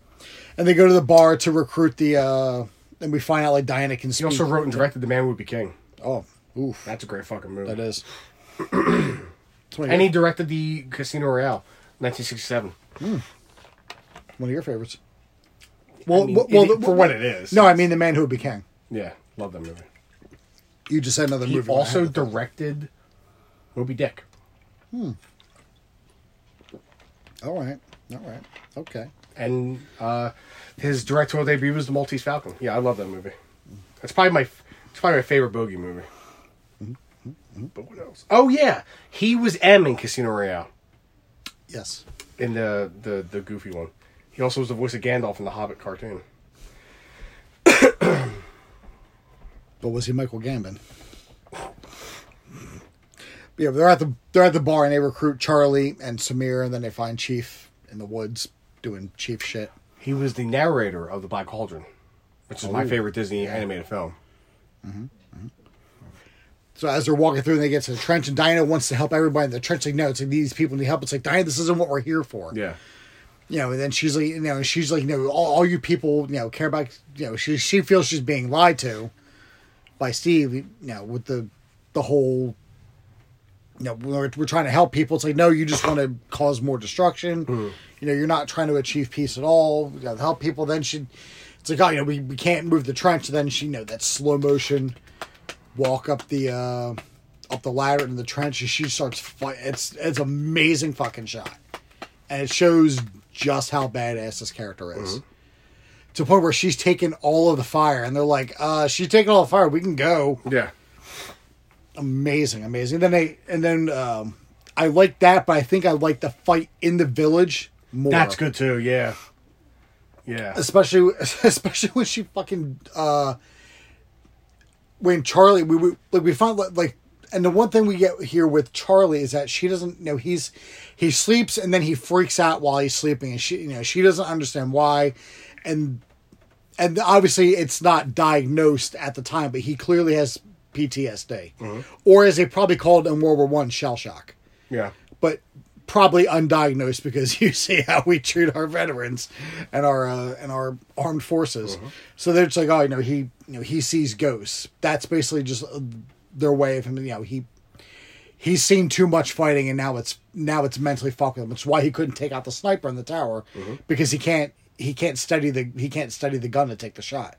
And they go to the bar to recruit the, uh, and we find out like Diana can He speak. also wrote and directed The Man Would Be King. oh, oof, That's a great fucking movie. that is. It's one, of And he directed the Casino Royale, 1967. One of your favorites. Well, I mean, well, well, it- the- for what it is. No, I mean the man who would be king. Yeah, love that movie. You just said another He movie. also directed Moby Dick. Hmm. All right. All right. Okay. and uh, his directorial debut was The Maltese Falcon. Yeah, I love that movie. It's probably my it's probably my favorite bogey movie. But what else? Oh yeah, he was M in Casino Royale Yes. In the the the goofy one. He also was the voice of Gandalf in the Hobbit cartoon. But was he Michael Gambon? Yeah, they're at the they're at the bar and they recruit Charlie and Samir, and then they find Chief in the woods doing Chief shit. He was the narrator of the Black Cauldron, which is my Oh. favorite Disney animated film. Mm-hmm. So as they're walking through, and they get to the trench, and Diana wants to help everybody in the trench. Like, no, it's like these people need help. It's like Diana, this isn't what we're here for. Yeah, You know, and then she's like, you know, and she's like, you know, all, all you people, you know, care about, you know, she she feels she's being lied to by Steve. You know, with the the whole, you know, we're, we're trying to help people. It's like, no, you just want to cause more destruction. Hmm. You know, you're not trying to achieve peace at all. You got to help people. Then she, it's like, oh, you know, we, we can't move the trench. then she, you know, that slow motion walk up the uh up the ladder into the trench and she starts fight it's it's amazing fucking shot and it shows just how badass this character is to the point where she's taking all of the fire and they're like uh she's taking all the fire we can go yeah. amazing amazing then they and then um i like that but i think i like the fight in the village more That's good too. Yeah, yeah. especially especially when she fucking uh when Charlie we, we like we found like and the one thing we get here with Charlie is that she doesn't you know he's he sleeps and then he freaks out while he's sleeping. And she you know she doesn't understand why. And and obviously it's not diagnosed at the time but he clearly has PTSD mm-hmm. or as they probably called it in World War One shell shock. Yeah. but probably undiagnosed because you see how we treat our veterans and our uh, and our armed forces. So they're just like, oh, you know, he you know he sees ghosts. That's basically just uh, their way of him. You know, he he's seen too much fighting, and now it's now it's mentally fucking him. It's why he couldn't take out the sniper in the tower because he can't he can't study the he can't study the gun to take the shot.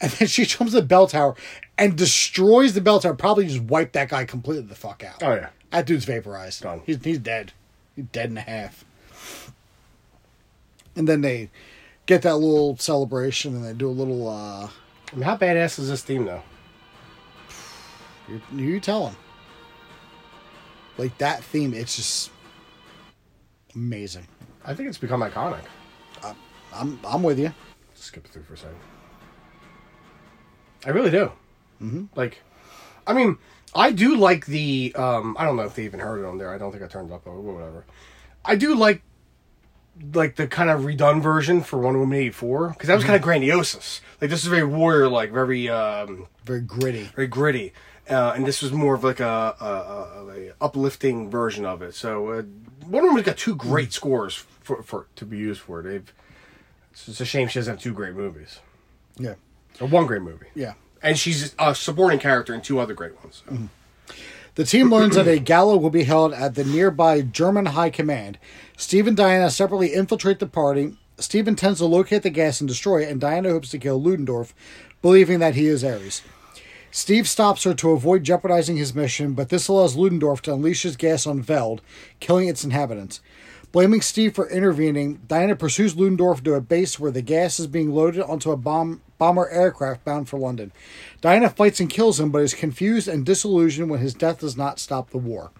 And then she jumps the bell tower and destroys the bell tower. Probably just wiped that guy completely the fuck out. Oh yeah. That dude's vaporized. Done. He's he's dead. He's dead in a half. And then they get that little celebration and they do a little uh I mean, how badass is this theme though? you, you tell them. Like that theme, it's just amazing. I think it's become iconic. I'm I'm with you. skip through for a second. I really do. Mm-hmm. Like, I mean, I do like the. Um, I don't know if they even heard it on there. I don't think I turned it up or whatever. I do like, like the kind of redone version for Wonder Woman eighty four because that was kind of grandiose. Like this is very warrior, like very, um, Very gritty. very gritty. Uh, and this was more of like a, a, a, a uplifting version of it. So uh, Wonder Woman's got two great scores for, for to be used for it. They've, it's, it's a shame she doesn't have two great movies. Yeah. Or one great movie. Yeah. And she's a supporting character in two other great ones. so. The team learns that a gala will be held at the nearby German High Command. Steve and Diana separately infiltrate the party. Steve intends to locate the gas and destroy it, and Diana hopes to kill Ludendorff, believing that he is Ares. Steve stops her to avoid jeopardizing his mission, but this allows Ludendorff to unleash his gas on Veld, killing its inhabitants. Blaming Steve for intervening, Diana pursues Ludendorff to a base where the gas is being loaded onto a bomb bomber aircraft bound for London. Diana fights and kills him, but is confused and disillusioned when his death does not stop the war.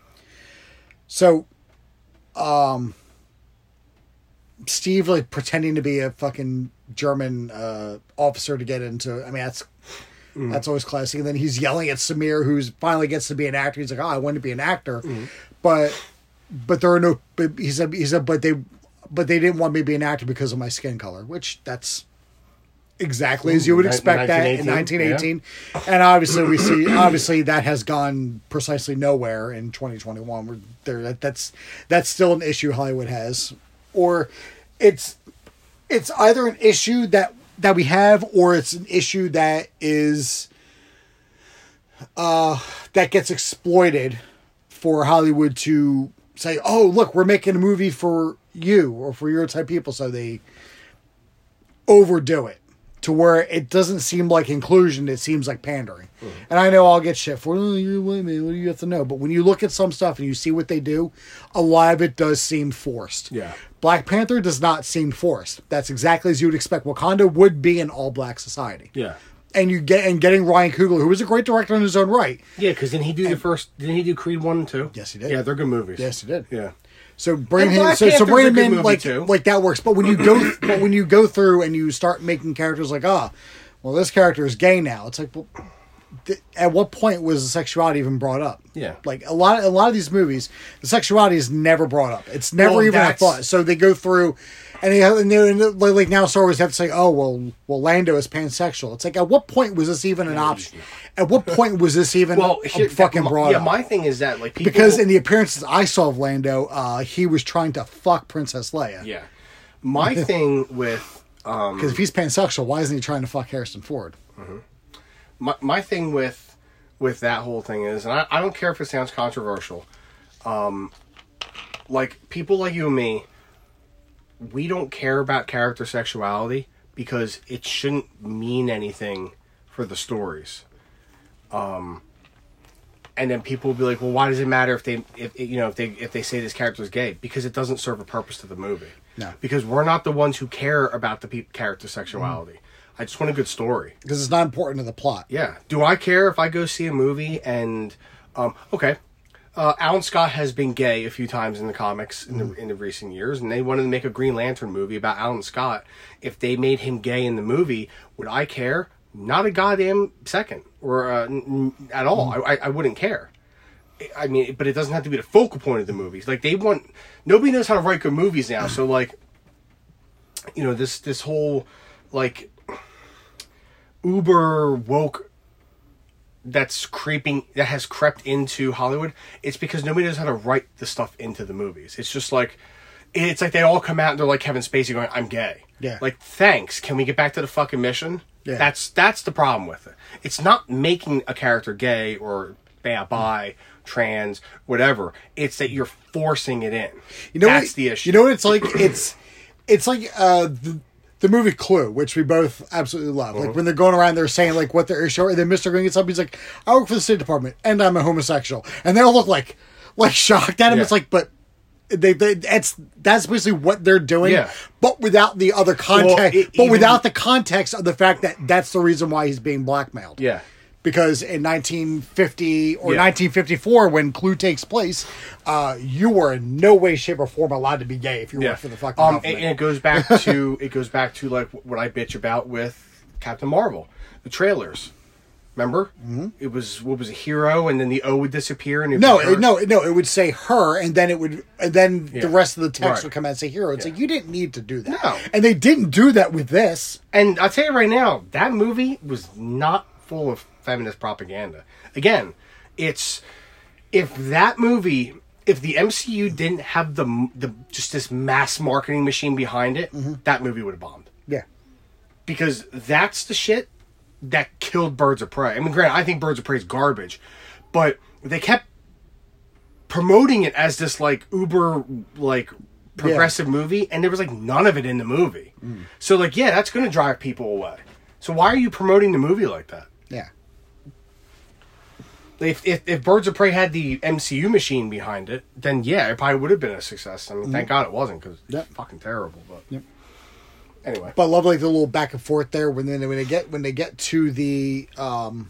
So, um, Steve like pretending to be a fucking German uh, officer to get into. I mean, that's that's always classic. And then he's yelling at Samir, who's finally gets to be an actor. He's like, "Oh, I want to be an actor," but but there are no. But he said he said, but they but they didn't want me to be an actor because of my skin color, which that's exactly as you would expect that in 1918, 1918 and obviously we see obviously that has gone precisely nowhere in 2021 where there that, that's that's still an issue hollywood has. Or it's it's either an issue that that we have or it's an issue that is uh that gets exploited for hollywood to say oh look we're making a movie for you or for your type of people. So they overdo it to where it doesn't seem like inclusion, it seems like pandering. And I know I'll get shit for, oh, you're a white man, what do you have to know? But when you look at some stuff and you see what they do, a lot of it does seem forced. Yeah. Black Panther does not seem forced. That's exactly as you would expect Wakanda would be an all black society. Yeah. And you get and getting Ryan Coogler, who was a great director in his own right. Yeah, because didn't he do the first? Didn't he do Creed one and two? Yes, he did. Yeah, they're good movies. Yes, he did. Yeah. So bring him, so, so bring him in like too. like that works. But when you go, but when you go through and you start making characters like, ah, well, this character is gay now. It's like, well, th- at what point was the sexuality even brought up? Yeah. like a lot, a lot of these movies, the sexuality is never brought up. It's never Well, even a thought. So they go through. And they, and they and like now Star Wars have to say, oh well, well Lando is pansexual. It's like at what point was this even an option? At what point was this even Well, a here, fucking brought yeah. up? My thing is that like people because in the appearances I saw of Lando, uh, he was trying to fuck Princess Leia. yeah, my thing with um Because if he's pansexual, why isn't he trying to fuck Harrison Ford? my my thing with with that whole thing is, and I, I don't care if it sounds controversial. Um, like people like you and me, we don't care about character sexuality because it shouldn't mean anything for the stories. Um, and then people will be like, "Well, why does it matter if they, if you know, if they, if they say this character is gay? Because it doesn't serve a purpose to the movie. No. because we're not the ones who care about the pe- character sexuality. I just want a good story. Because it's not important to the plot. Yeah. Do I care if I go see a movie and um okay. Uh, Alan Scott has been gay a few times in the comics in the in the recent years, and they wanted to make a Green Lantern movie about Alan Scott. If they made him gay in the movie, would I care? Not a goddamn second, or uh, n- n- at all. I, I I wouldn't care. I mean, but it doesn't have to be the focal point of the movies. Like they want, nobody knows how to write good movies now. So like, you know, this this whole like uber woke that's creeping that has crept into Hollywood. It's because nobody knows how to write the stuff into the movies. It's just like it's like they all come out and they're like Kevin Spacey going, "I'm gay." Yeah. Like, thanks. Can we get back to the fucking mission? Yeah. That's that's the problem with it. It's not making a character gay or bi, bi trans, whatever. It's that you're forcing it in. You know that's what, the issue. You know what it's like? It's it's like uh, the, the movie Clue, which we both absolutely love. Uh-huh. Like when they're going around, they're saying like what their issue, and then Mister Green gets up, he's like, "I work for the State Department, and I'm a homosexual," and they all look like like shocked at him. Yeah. It's like, but. They, they, that's that's basically what they're doing, Yeah. but without the other context. it- but even- without the context of the fact that that's the reason why he's being blackmailed. Yeah. Because in 1950 or Yeah. 1954 when clue takes place uh, you were in no way shape or form allowed to be gay if you yeah. worked for the fucking um, and, and it goes back to it goes back to like what I bitch about with Captain Marvel, the trailers. Remember, mm-hmm. it was what was a hero, and then the O would disappear, and no it, no no it would say her and then it would and then Yeah. the rest of the text Right. would come out and say hero it's like you didn't need to do that No. and they didn't do that with this And I'll tell you right now, that movie was not full of feminist propaganda. Again, it's if that movie, if the MCU didn't have the the just this mass marketing machine behind it, mm-hmm. that movie would have bombed. yeah Because that's the shit that killed Birds of Prey. I mean, granted, I think Birds of Prey is garbage, but they kept promoting it as this like uber like progressive movie, and there was like none of it in the movie. Mm. So like, yeah, that's going to drive people away. So why are you promoting the movie like that? If, if if Birds of Prey had the MCU machine behind it, then yeah, it probably would have been a success. I mean, thank God it wasn't because Yep. it's fucking terrible. But Yep. anyway, but I love like the little back and forth there when then when they get when they get to the um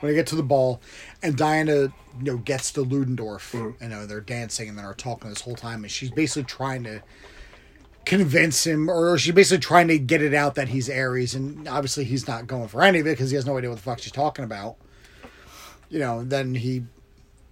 when they get to the ball and Diana you know gets to Ludendorff you know they're dancing and they're talking this whole time and she's basically trying to convince him or she's basically trying to get it out that he's Ares and obviously he's not going for any of it because he has no idea what the fuck she's talking about you know then he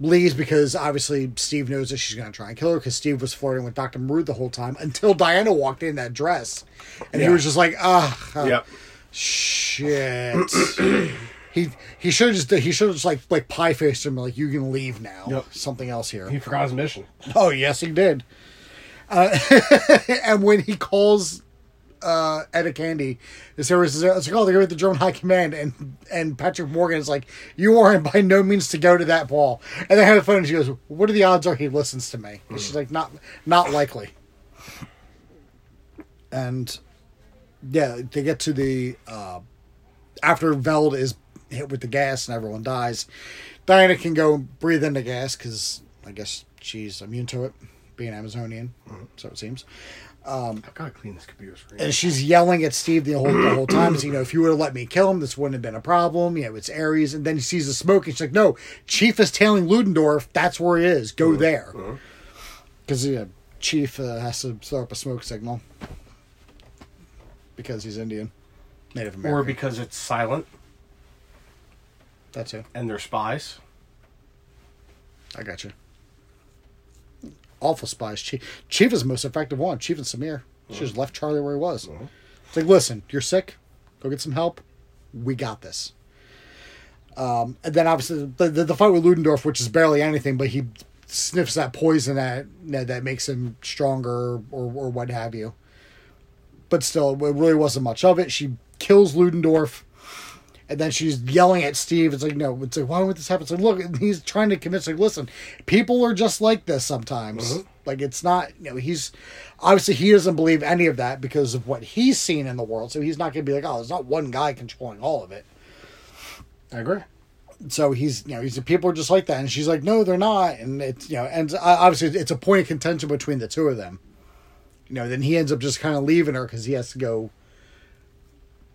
leaves because obviously Steve knows that she's going to try and kill her because Steve was flirting with Dr. Maru the whole time until Diana walked in that dress. And he was just like, ah, yep. shit. he he should have just he should just like like pie faced him like you can leave now. Yep. Something else here. He forgot his mission. Oh yes, he did. Uh, and when he calls uh, Etta Candy, the service is it's they're going the German High Command, and and Patrick Morgan is like, you aren't by no means to go to that ball. And they have the phone, and she goes, what are the odds are he listens to me? And she's like, not not likely. And yeah, they get to the uh, after Veld is hit with the gas and everyone dies. Diana can go breathe in the gas because I guess she's immune to it, being Amazonian, so it seems. Um, I've got to clean this computer screen. And she's yelling at Steve the whole the whole time. Is you know, if you would have let me kill him, this wouldn't have been a problem. You know, it's Ares. And then he sees the smoke. And she's like, "No, Chief is tailing Ludendorff. That's where he is. Go uh-huh. there." Uh-huh. Because yeah, Chief uh, has to throw up a smoke signal because he's Indian, Native American, or because it's silent That's it. and they're spies. I got you. Awful spies. Chief, Chief is the most effective one. Chief and Samir. She just left Charlie where he was. It's like, listen, you're sick. Go get some help. We got this. Um, and then obviously the, the, the fight with Ludendorff, which is barely anything, but he sniffs that poison that that, that makes him stronger or, or what have you. But still, it really wasn't much of it. She kills Ludendorff. And then she's yelling at Steve. It's like, no, it's like, why would this happen? It's like, look, he's trying to convince, like, listen, people are just like this sometimes. Like, it's not, you know, he's obviously he doesn't believe any of that because of what he's seen in the world. So he's not going to be like, oh, there's not one guy controlling all of it. I agree. So he's, you know, he's people are just like that. And she's like, no, they're not. And it's, you know, and uh, obviously it's a point of contention between the two of them. You know, then he ends up just kind of leaving her because he has to go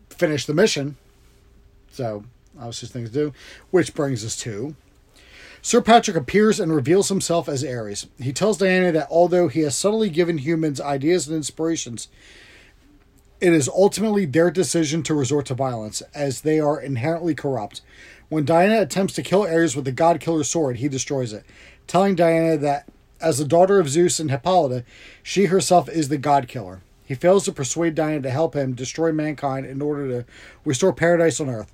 finish the mission. So, obviously, things to do. Which brings us to Sir Patrick appears and reveals himself as Ares. He tells Diana that although he has subtly given humans ideas and inspirations, it is ultimately their decision to resort to violence, as they are inherently corrupt. When Diana attempts to kill Ares with the God Killer sword, he destroys it, telling Diana that, as the daughter of Zeus and Hippolyta, she herself is the God Killer. He fails to persuade Diana to help him destroy mankind in order to restore paradise on Earth.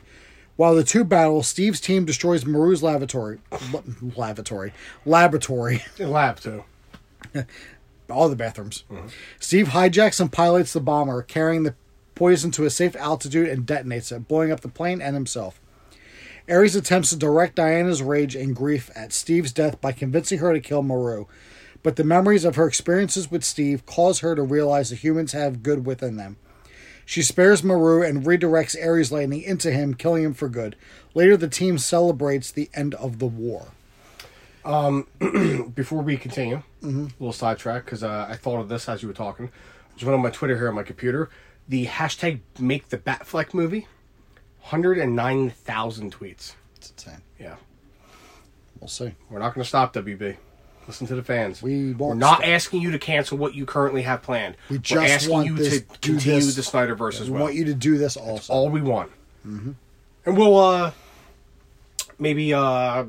While the two battle, Steve's team destroys Maru's lavatory, la- lavatory, laboratory, Lab too. all the bathrooms. Steve hijacks and pilots the bomber, carrying the poison to a safe altitude and detonates it, blowing up the plane and himself. Ares attempts to direct Diana's rage and grief at Steve's death by convincing her to kill Maru, but the memories of her experiences with Steve cause her to realize the humans have good within them. She spares Maru and redirects Ares lightning into him, killing him for good. Later, the team celebrates the end of the war. Before we continue, a little sidetrack because uh, I thought of this as you were talking. Just went on my Twitter here on my computer. The hashtag Make the Batfleck movie, hundred and nine thousand tweets. It's insane. Yeah, We'll see. we're not going to stop WB. Listen to the fans. We We're not stop. asking you to cancel what you currently have planned. We just asking want you this- to continue this. the Snyderverse as We well. want you to do this also. all we want. And we'll uh maybe uh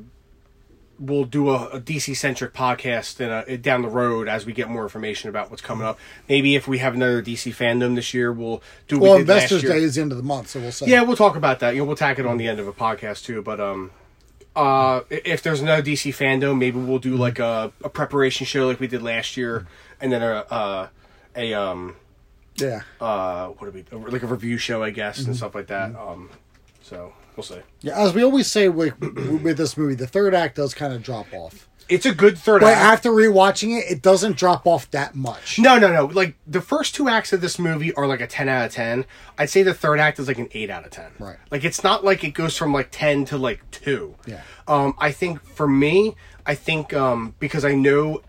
we'll do a, a DC centric podcast in a, down the road as we get more information about what's coming up. Maybe if we have another DC fandom this year, we'll do. Well, we Investors. Day is the end of the month, so we'll say. Yeah, we'll talk about that. You know, we'll tack it on the end of a podcast too. But um, uh, if there's another DC fandom, maybe we'll do like a, a preparation show like we did last year, and then a uh, a um yeah, uh what do we like a review show I guess Mm-hmm. and stuff like that. Um, so we'll see. yeah. As we always say with, with this movie, the third act does kind of drop off, It's a good third but act. after rewatching it, it doesn't drop off that much. No, no, no. Like the first two acts of this movie are like a ten out of ten. I'd say the third act is like an eight out of ten. Right. Like it's not like it goes from like ten to like two. Yeah. Um, I think for me, I think um because I know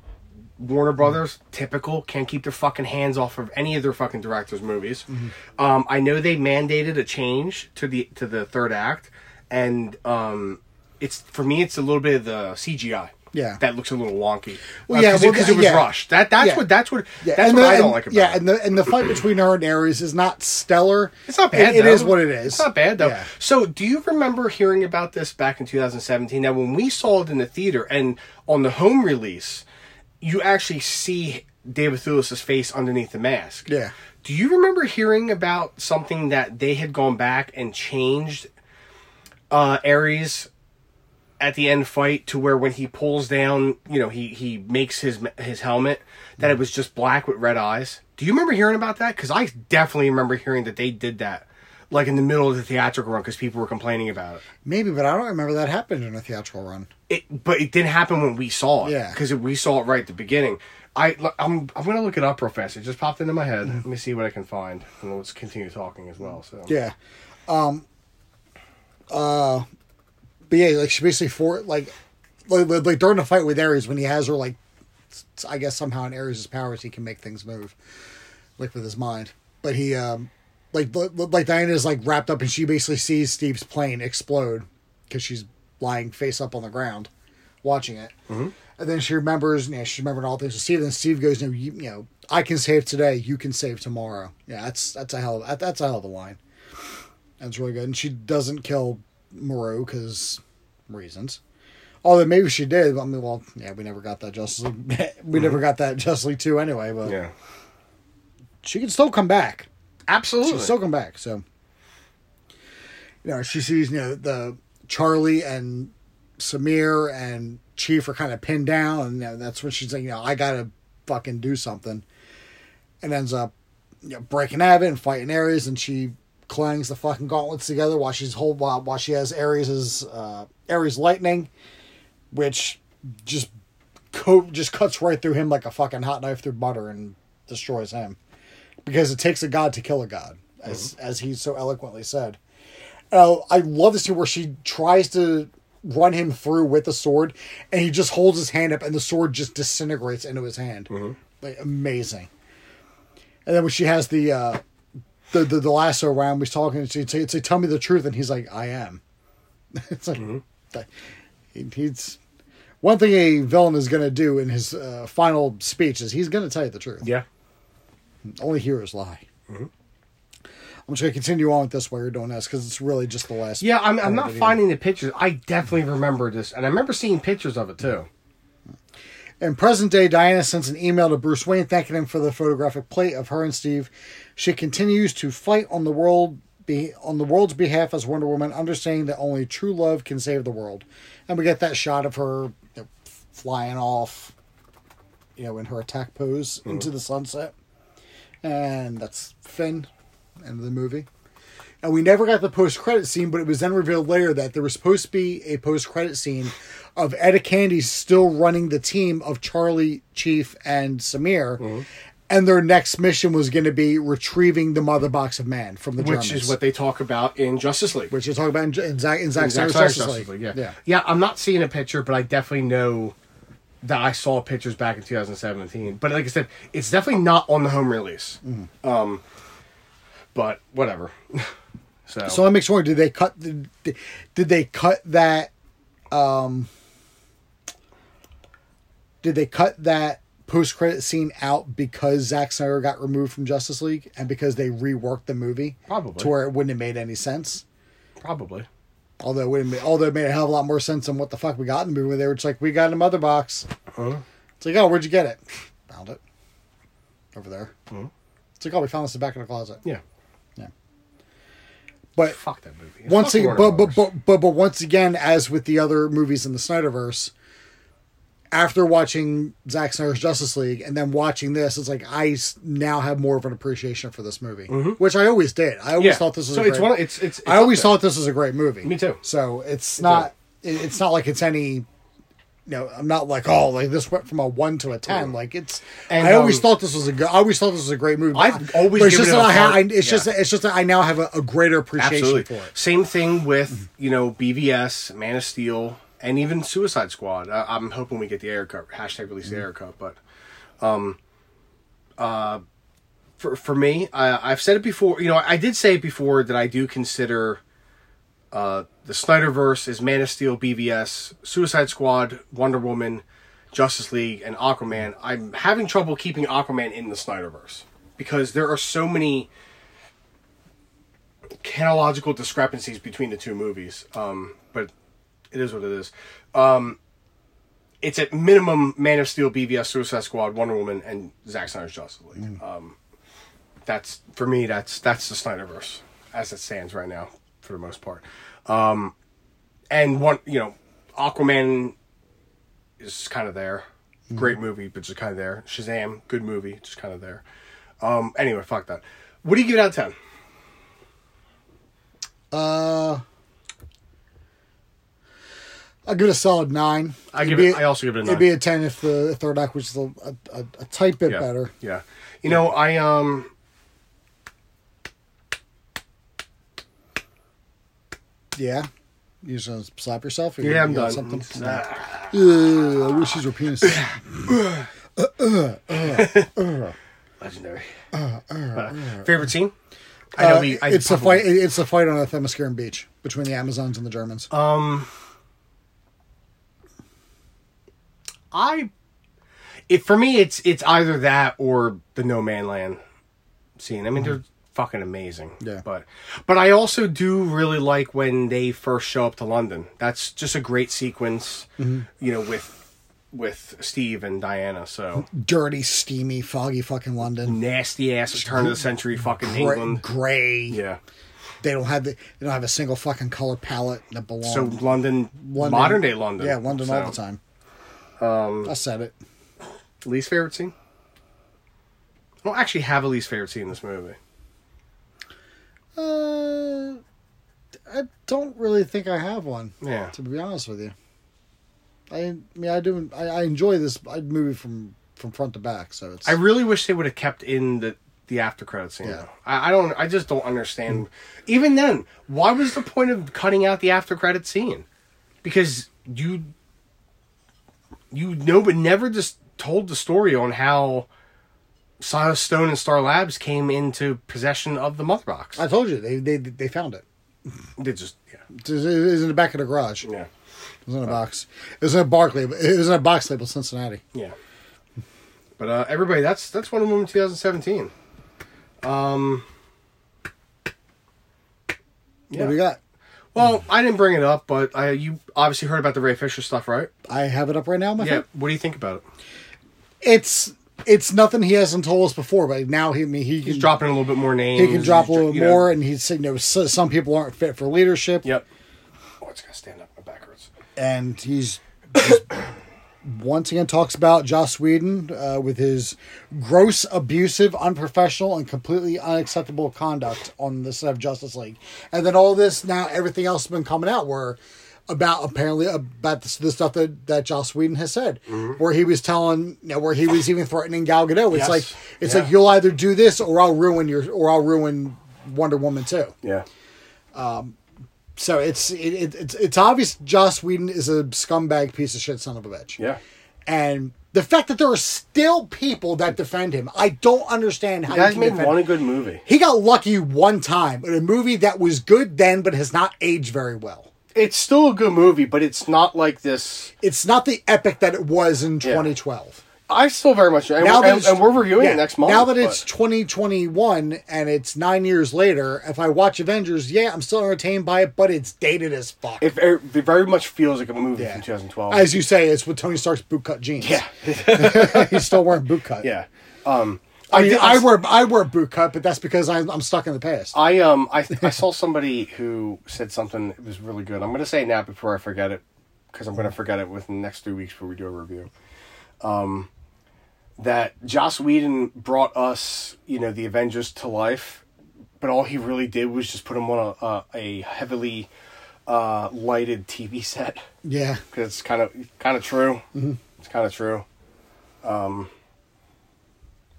Warner Brothers, typical, can't keep their fucking hands off of any of their fucking directors' movies. Mm-hmm. Um, I know they mandated a change to the to the third act, and um, it's for me, it's a little bit of the CGI. Yeah. that looks a little wonky. Well, Uh, yeah, 'cause well, it, it was yeah. rushed. That that's Yeah. what that's what Yeah, that's and what the, I don't and- like about yeah, it. and the and the fight between her and Ares is not stellar. It's not bad. It- it is what it is. It's not bad though. So, do you remember hearing about this back in 2017? Now, when we saw it in the theater and on the home release, you actually see David Thewlis's face underneath the mask. Yeah. Do you remember hearing about something that they had gone back and changed uh, Ares at the end fight to where when he pulls down, you know, he he makes his his helmet that it was just black with red eyes. Do you remember hearing about that? Because I definitely remember hearing that they did that. like in the middle of the theatrical run because people were complaining about it. Maybe, but I don't remember that happened in a theatrical run. It, but it didn't happen when we saw it. Yeah. because we saw it right at the beginning. I I'm I'm gonna look it up real fast. It just popped into my head. Let me see what I can find, and let's continue talking as well. So Yeah. Um. Uh. But yeah, like she basically for like, like, like during the fight with Ares when he has her like, I guess somehow in Ares' powers he can make things move, like with his mind. But he um, like like like Diana is like wrapped up and she basically sees Steve's plane explode because she's lying face up on the ground, watching it. Mm-hmm. And then she remembers, you know, she's remembering all things to Steve. And then Steve goes, "No, you, you know, I can save today. You can save tomorrow." Yeah, that's that's a hell of, that's a hell of a line. That's really good. And she doesn't kill Maru because reasons. Although maybe she did. I mean, well, yeah, we never got that Justice League. we never mm-hmm. got that Justice League two anyway. But yeah, she can still come back. Absolutely, she can still come back. So, you know, she sees you know the Charlie and Samir and Chief are kind of pinned down, and you know, that's when she's like, you know, I gotta fucking do something, and ends up you know, breaking out of it and fighting Ares, and she clangs the fucking gauntlets together while she's hold while, while she has Ares's uh, Ares lightning, which just co- just cuts right through him like a fucking hot knife through butter and destroys him because it takes a god to kill a god, as as he so eloquently said. Uh, I love the scene where she tries to run him through with the sword, and he just holds his hand up, and the sword just disintegrates into his hand. Like amazing. And then when she has the uh, the, the the lasso around, he's talking. She say, say, "Tell me the truth," and he's like, "I am." it's like that- he, he's one thing a villain is going to do in his uh, final speech is he's going to tell you the truth. yeah, Only heroes lie. I'm just going to continue on with this while you're doing this because it's really just the last. yeah. I'm I'm not finding the pictures. I definitely remember this, and I remember seeing pictures of it too. In present day, Diana sends an email to Bruce Wayne thanking him for the photographic plate of her and Steve. She continues to fight on the world be on the world's behalf as Wonder Woman, understanding that only true love can save the world. And we get that shot of her you know, flying off, you know, in her attack pose into mm-hmm. the sunset. And that's Finn, end of the movie. And we never got the post credit scene, but it was then revealed later that there was supposed to be a post credit scene of Etta Candy still running the team of Charlie, Chief, and Samir. And their next mission was going to be retrieving the Mother Box of Man from the Which Germans. is what they talk about in Justice League. which you talk about in, in Zack, in Zack In Zack Snyder's Snyder's Justice League. yeah. yeah. yeah. I'm not seeing a picture, but I definitely know that I saw pictures back in 2017. But like I said, it's definitely not on the home release. Mm-hmm. Um, but whatever. so, So I'm sure did they cut did, did they cut that um did they cut that post credit scene out because Zack Snyder got removed from Justice League and because they reworked the movie Probably. to where it wouldn't have made any sense. probably. Although it wouldn't have, although it made a hell of a lot more sense than what the fuck we got in the movie. Where they were just like, "We got a mother box." Huh? It's like, "Oh, where'd you get it?" Found it over there. Mhm. It's like, "Oh, we found this in the back of the closet." Yeah. But Fuck that movie. once again, but, but but but but once again, as with the other movies in the Snyderverse, after watching Zack Snyder's Justice League and then watching this, it's like I now have more of an appreciation for this movie, which I always did. I always Mm-hmm. yeah. thought this was. so a it's great, one. Of, it's it's. it's I always thought this was a great movie. Me too. So it's not. it- It's not like it's any. You know, I'm not like oh, like this went from a one to a ten. Like it's. And, I always um, thought this was a good. I always thought this was a great movie. I've always it's given just it that a I, ha- I It's just. yeah. that- It's just that I now have a, a greater appreciation Absolutely. for it. Same thing with you know BVS, Man of Steel, and even Suicide Squad. I, I'm hoping we get the Ayer cut. Hashtag release the Ayer cut. But, um, uh, for for me, I, I've said it before. You know, I did say it before that I do consider. Uh, the Snyderverse is Man of Steel, BVS, Suicide Squad, Wonder Woman, Justice League, and Aquaman. I'm having trouble keeping Aquaman in the Snyderverse because there are so many chronological discrepancies between the two movies. Um, but it is what it is. Um, it's at minimum Man of Steel, BVS, Suicide Squad, Wonder Woman, and Zack Snyder's Justice League. Um, that's for me. That's that's the Snyderverse as it stands right now, for the most part. Um, and one, you know, Aquaman is kind of there. Great movie, but just kind of there. Shazam, good movie, just kind of there. Um, anyway, fuck that. What do you give it out of ten? Uh, I'll give it a solid nine. I It'd give it. I also give it a nine. It'd be a ten if the third act was a, a, a, a tight bit yeah. better. Yeah. You know, I um. Yeah. You just gonna slap yourself? Or Yeah, you I'm got done. Something? Ah. Ugh, I wish these were penises. Legendary. Uh, favorite scene? I know Uh, we. I it's a fight. It's a fight on a Themysciran beach between the Amazons and the Germans. Um, I, it for me, it's it's either that or the No Man Land scene. I mean, they're fucking amazing. Yeah. But but I also do really like when they first show up to London. That's just a great sequence. You know, with with Steve and Diana. So Dirty, steamy, foggy, fucking London. nasty ass turn of the century fucking Gray, England. gray. Yeah. They don't have the. They don't have a single fucking color palette that belongs. So London, London- modern day London. Yeah, London all the time. Um, I said it. Least favorite scene? I don't actually have a least favorite scene in this movie. Uh, I don't really think I have one. Yeah. To be honest with you, I, mean, I do. I, I enjoy this movie from from front to back. So it's. I really wish they would have kept in the the after credit scene. Yeah. I, I don't. I just don't understand. Even then, why was the point of cutting out the after credit scene? Because you you know, but never just told the story on how Silas Stone and Star Labs came into possession of the mother box. I told you they they they found it. they just yeah It was- in the back of the garage. Yeah. It yeah was in a box. It was in a bark label. It was in a box label, Cincinnati. yeah. But uh, everybody, that's that's Wonder Woman 2017. Um. What do we got? Well, I didn't bring it up, but I you obviously heard about the Ray Fisher stuff, right? I have it up right now, my Yeah. What do you think about it? It's it's nothing he hasn't told us before, but now he I mean, he He's can dropping a little bit more names. he can drop a He's, little know- more, and he's saying, you know so, some people aren't fit for leadership, Yep. Oh, it's gonna stand up. My back hurts. and he's, he's once again talks about Joss Whedon uh, with his gross, abusive, unprofessional, and completely unacceptable conduct on the set of Justice League, and then all this now everything else has been coming out where about apparently about the, the stuff that that Joss Whedon has said, mm-hmm. where he was telling, you know, where he was even threatening Gal Gadot. It's Yes. like it's Yeah. like you'll either do this or I'll ruin your or I'll ruin Wonder Woman too. Yeah. Um, so it's it, it, it's it's obvious Joss Whedon is a scumbag piece of shit son of a bitch. Yeah. And the fact that there are still people that defend him, I don't understand how You guys made one a good movie. He got lucky one time in a movie that was good then, but has not aged very well. It's still a good movie, but it's not like this. It's not the epic that it was in Yeah. 2012. I still very much. And, Now we're, and, and we're reviewing yeah, it next month. Now that but- it's 2021 and it's nine years later, if I watch Avengers, yeah, I'm still entertained by it, but it's dated as fuck. it, it very much feels like a movie Yeah. from 2012. As you say, it's with Tony Stark's bootcut jeans. yeah. He's still wearing bootcut. yeah. Um, I mean, did- I, wear I wear boot cut, but that's because I'm, I'm stuck in the past. I um I I saw somebody who said something that was really good. I'm gonna say it now before I forget it because I'm gonna forget it within the next three weeks before we do a review. Um, that Joss Whedon brought us, you know, the Avengers to life, but all he really did was just put them on a a, a heavily uh, lighted TV set yeah, because it's kind of kind of true. It's kind of true. Um,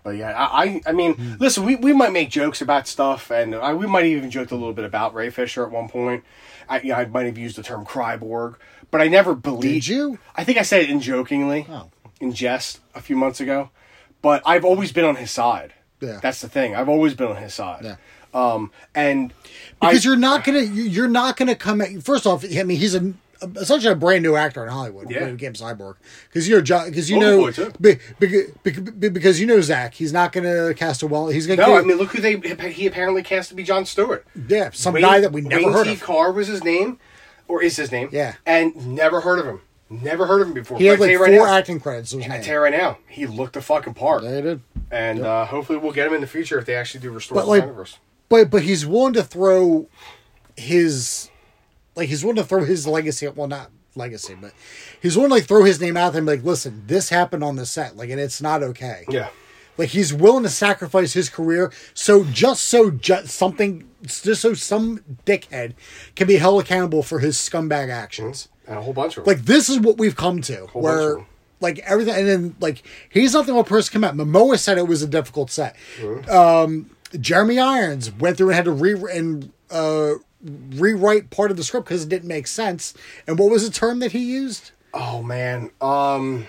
but yeah, I I, I mean, listen, we, we might make jokes about stuff, and I, we might even joked a little bit about Ray Fisher at one point. I, you know, I might have used the term Cryborg, but I never believed. Did you? I think I said it in jokingly, Oh. in jest, a few months ago. But I've always been on his side. Yeah. that's the thing. I've always been on his side. Yeah. Um, and because I, you're not gonna you- you're not gonna come at first off. I mean, he's a essentially a brand new actor in Hollywood. Yeah. when he became Cyborg because you know John because you know Boy, be- be- be- because you know Zack. He's not gonna cast a well. He's gonna no, get- I mean, look who they he apparently cast to be John Stewart. yeah some Wayne- guy that we never Wayne heard T. of. Carr was his name, or is his name? Yeah. and never heard of him. Never heard of him before. He had like four right now, acting credits. to I tell you right now, he looked the fucking part, Yeah, he did. and uh, hopefully we'll get him in the future if they actually do restore But the like, universe. but but he's willing to throw his like he's willing to throw his legacy. Well, not legacy, but he's willing to like throw his name out there and be like, listen, this happened on the set, like, and it's not okay. Yeah, Like he's willing to sacrifice his career so just so ju- something just so some dickhead can be held accountable for his scumbag actions. and a whole bunch of them. Like this is what we've come to, bunch of where like everything, and then like he's not the only person come out. Momoa said it was a difficult set. Um, Jeremy Irons went through and had to re and uh, rewrite part of the script because it didn't make sense. And what was the term that he used? oh man, um,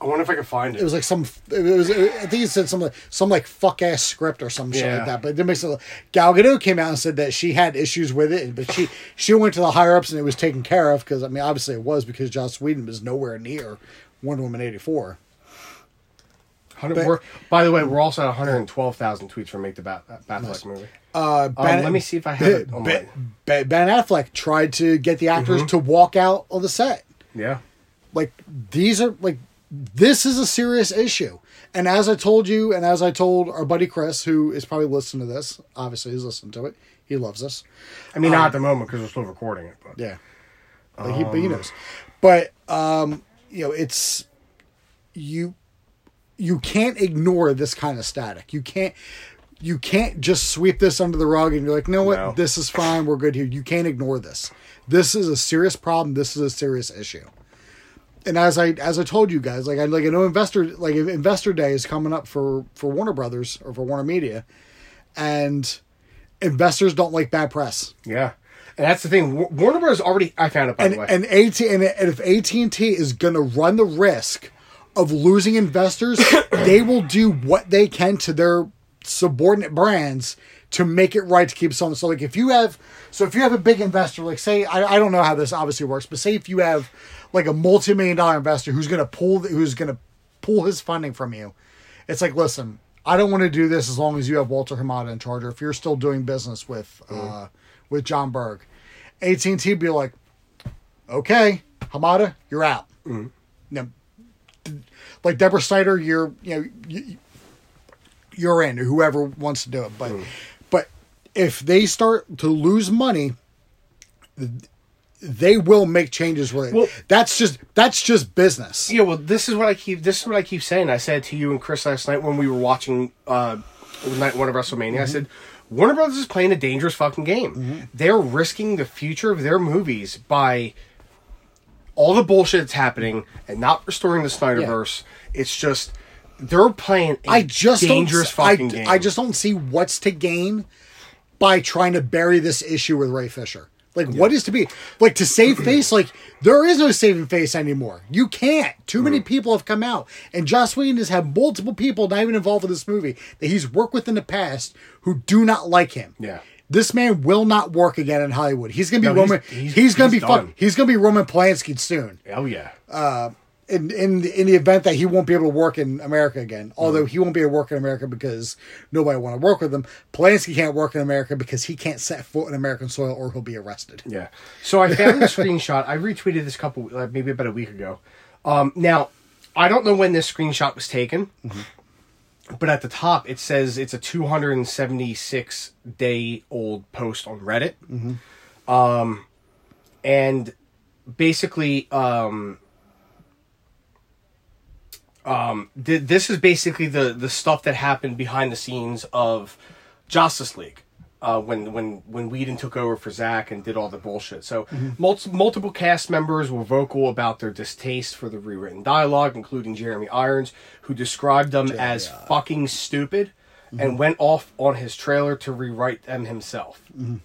I wonder if I could find it. It was like some. It was. I think he said some like some like fuck ass script or some shit Yeah. like that. But it didn't make sense. Gal Gadot came out and said that she had issues with it, but she she went to the higher ups and it was taken care of because I mean obviously it was because Joss Whedon was nowhere near Wonder Woman eighty four. 100 but- we're, by the way, we're also at 112,000 tweets from Make the Bat, Batfleck movie. Uh, Um, let me see if I have it on Ben, Ben, Ben Affleck tried to get the actors Mm-hmm. to walk out of the set. Yeah. Like these are like this is a serious issue. And as I told you, and as I told our buddy Chris, who is probably listening to this, obviously he's listening to it. He loves us. I mean, not at the moment because we're still recording it. But Yeah. But he, but he knows. But um, you know, it's you you can't ignore this kind of static. You can't you can't just sweep this under the rug and you're like, no what, No. this is fine, we're good here. You can't ignore this. This is a serious problem. This is a serious issue. And as I as I told you guys, like I like I know investor like investor day is coming up for for Warner Brothers or for Warner Media, and investors don't like bad press. yeah. And that's the thing. Warner Brothers already, I found it by and the way. and AT and, and if AT and T is going to run the risk of losing investors, they will do what they can to their subordinate brands to make it right to keep someone. So like if you have, so if you have a big investor, like say I, I don't know how this obviously works, but say if you have like a multi million dollar investor who's going to pull who's to pull his funding from you, it's like listen. I don't want to do this as long as you have Walter Hamada in charge, or if you're still doing business with uh, with Jon Berg. AT and T be like, okay, Hamada, you're out. Now, like Deborah Snyder, you're you know you, you're in. Or whoever wants to do it, but but if they start to lose money, they will make changes with it. Well- that's just that's just business. Yeah, well, this is what I keep. This is what I keep saying. I said to you and Chris last night when we were watching uh, night one of WrestleMania. I said Warner Brothers is playing a dangerous fucking game. They're risking the future of their movies by all the bullshit that's happening and not restoring the Snyderverse. It's just they're playing. A I just dangerous don't, fucking I, game. I just don't see what's to gain by trying to bury this issue with Ray Fisher. Like, what is to be like to save face? Like, there is no saving face anymore. You can't. Too many people have come out, and Joss Whedon has had multiple people not even involved in this movie that he's worked with in the past who do not like him. Yeah. This man will not work again in Hollywood. He's gonna be No, he's- Roman. he's- He's, gonna he's be fuck. He's gonna be Roman Polanski soon oh yeah. Uh, in in the, in the event that he won't be able to work in America again. Mm-hmm. Although he won't be able to work in America because nobody want to work with him. Polanski can't work in America because he can't set foot in American soil or he'll be arrested. Yeah. So I found the screenshot. I retweeted this couple, like maybe about a week ago. Um, now, I don't know when this screenshot was taken, but at the top it says it's a 276 day old post on Reddit. Um, and basically, um, um, th- this is basically the the stuff that happened behind the scenes of Justice League. Uh, when when when Whedon took over for Zack and did all the bullshit, so mm-hmm. mul- multiple cast members were vocal about their distaste for the rewritten dialogue, including Jeremy Irons, who described them as fucking stupid, mm-hmm. and went off on his trailer to rewrite them himself. Mm-hmm.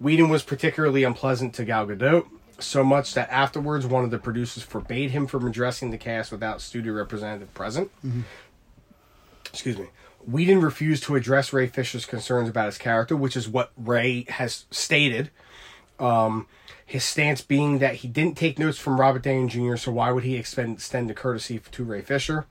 Whedon was particularly unpleasant to Gal Gadot, so much that afterwards one of the producers forbade him from addressing the cast without studio representative present. Excuse me. Whedon refused to address Ray Fisher's concerns about his character, which is what Ray has stated. Um, his stance being that he didn't take notes from Robert Downey Jr., so why would he extend, extend the courtesy to Ray Fisher?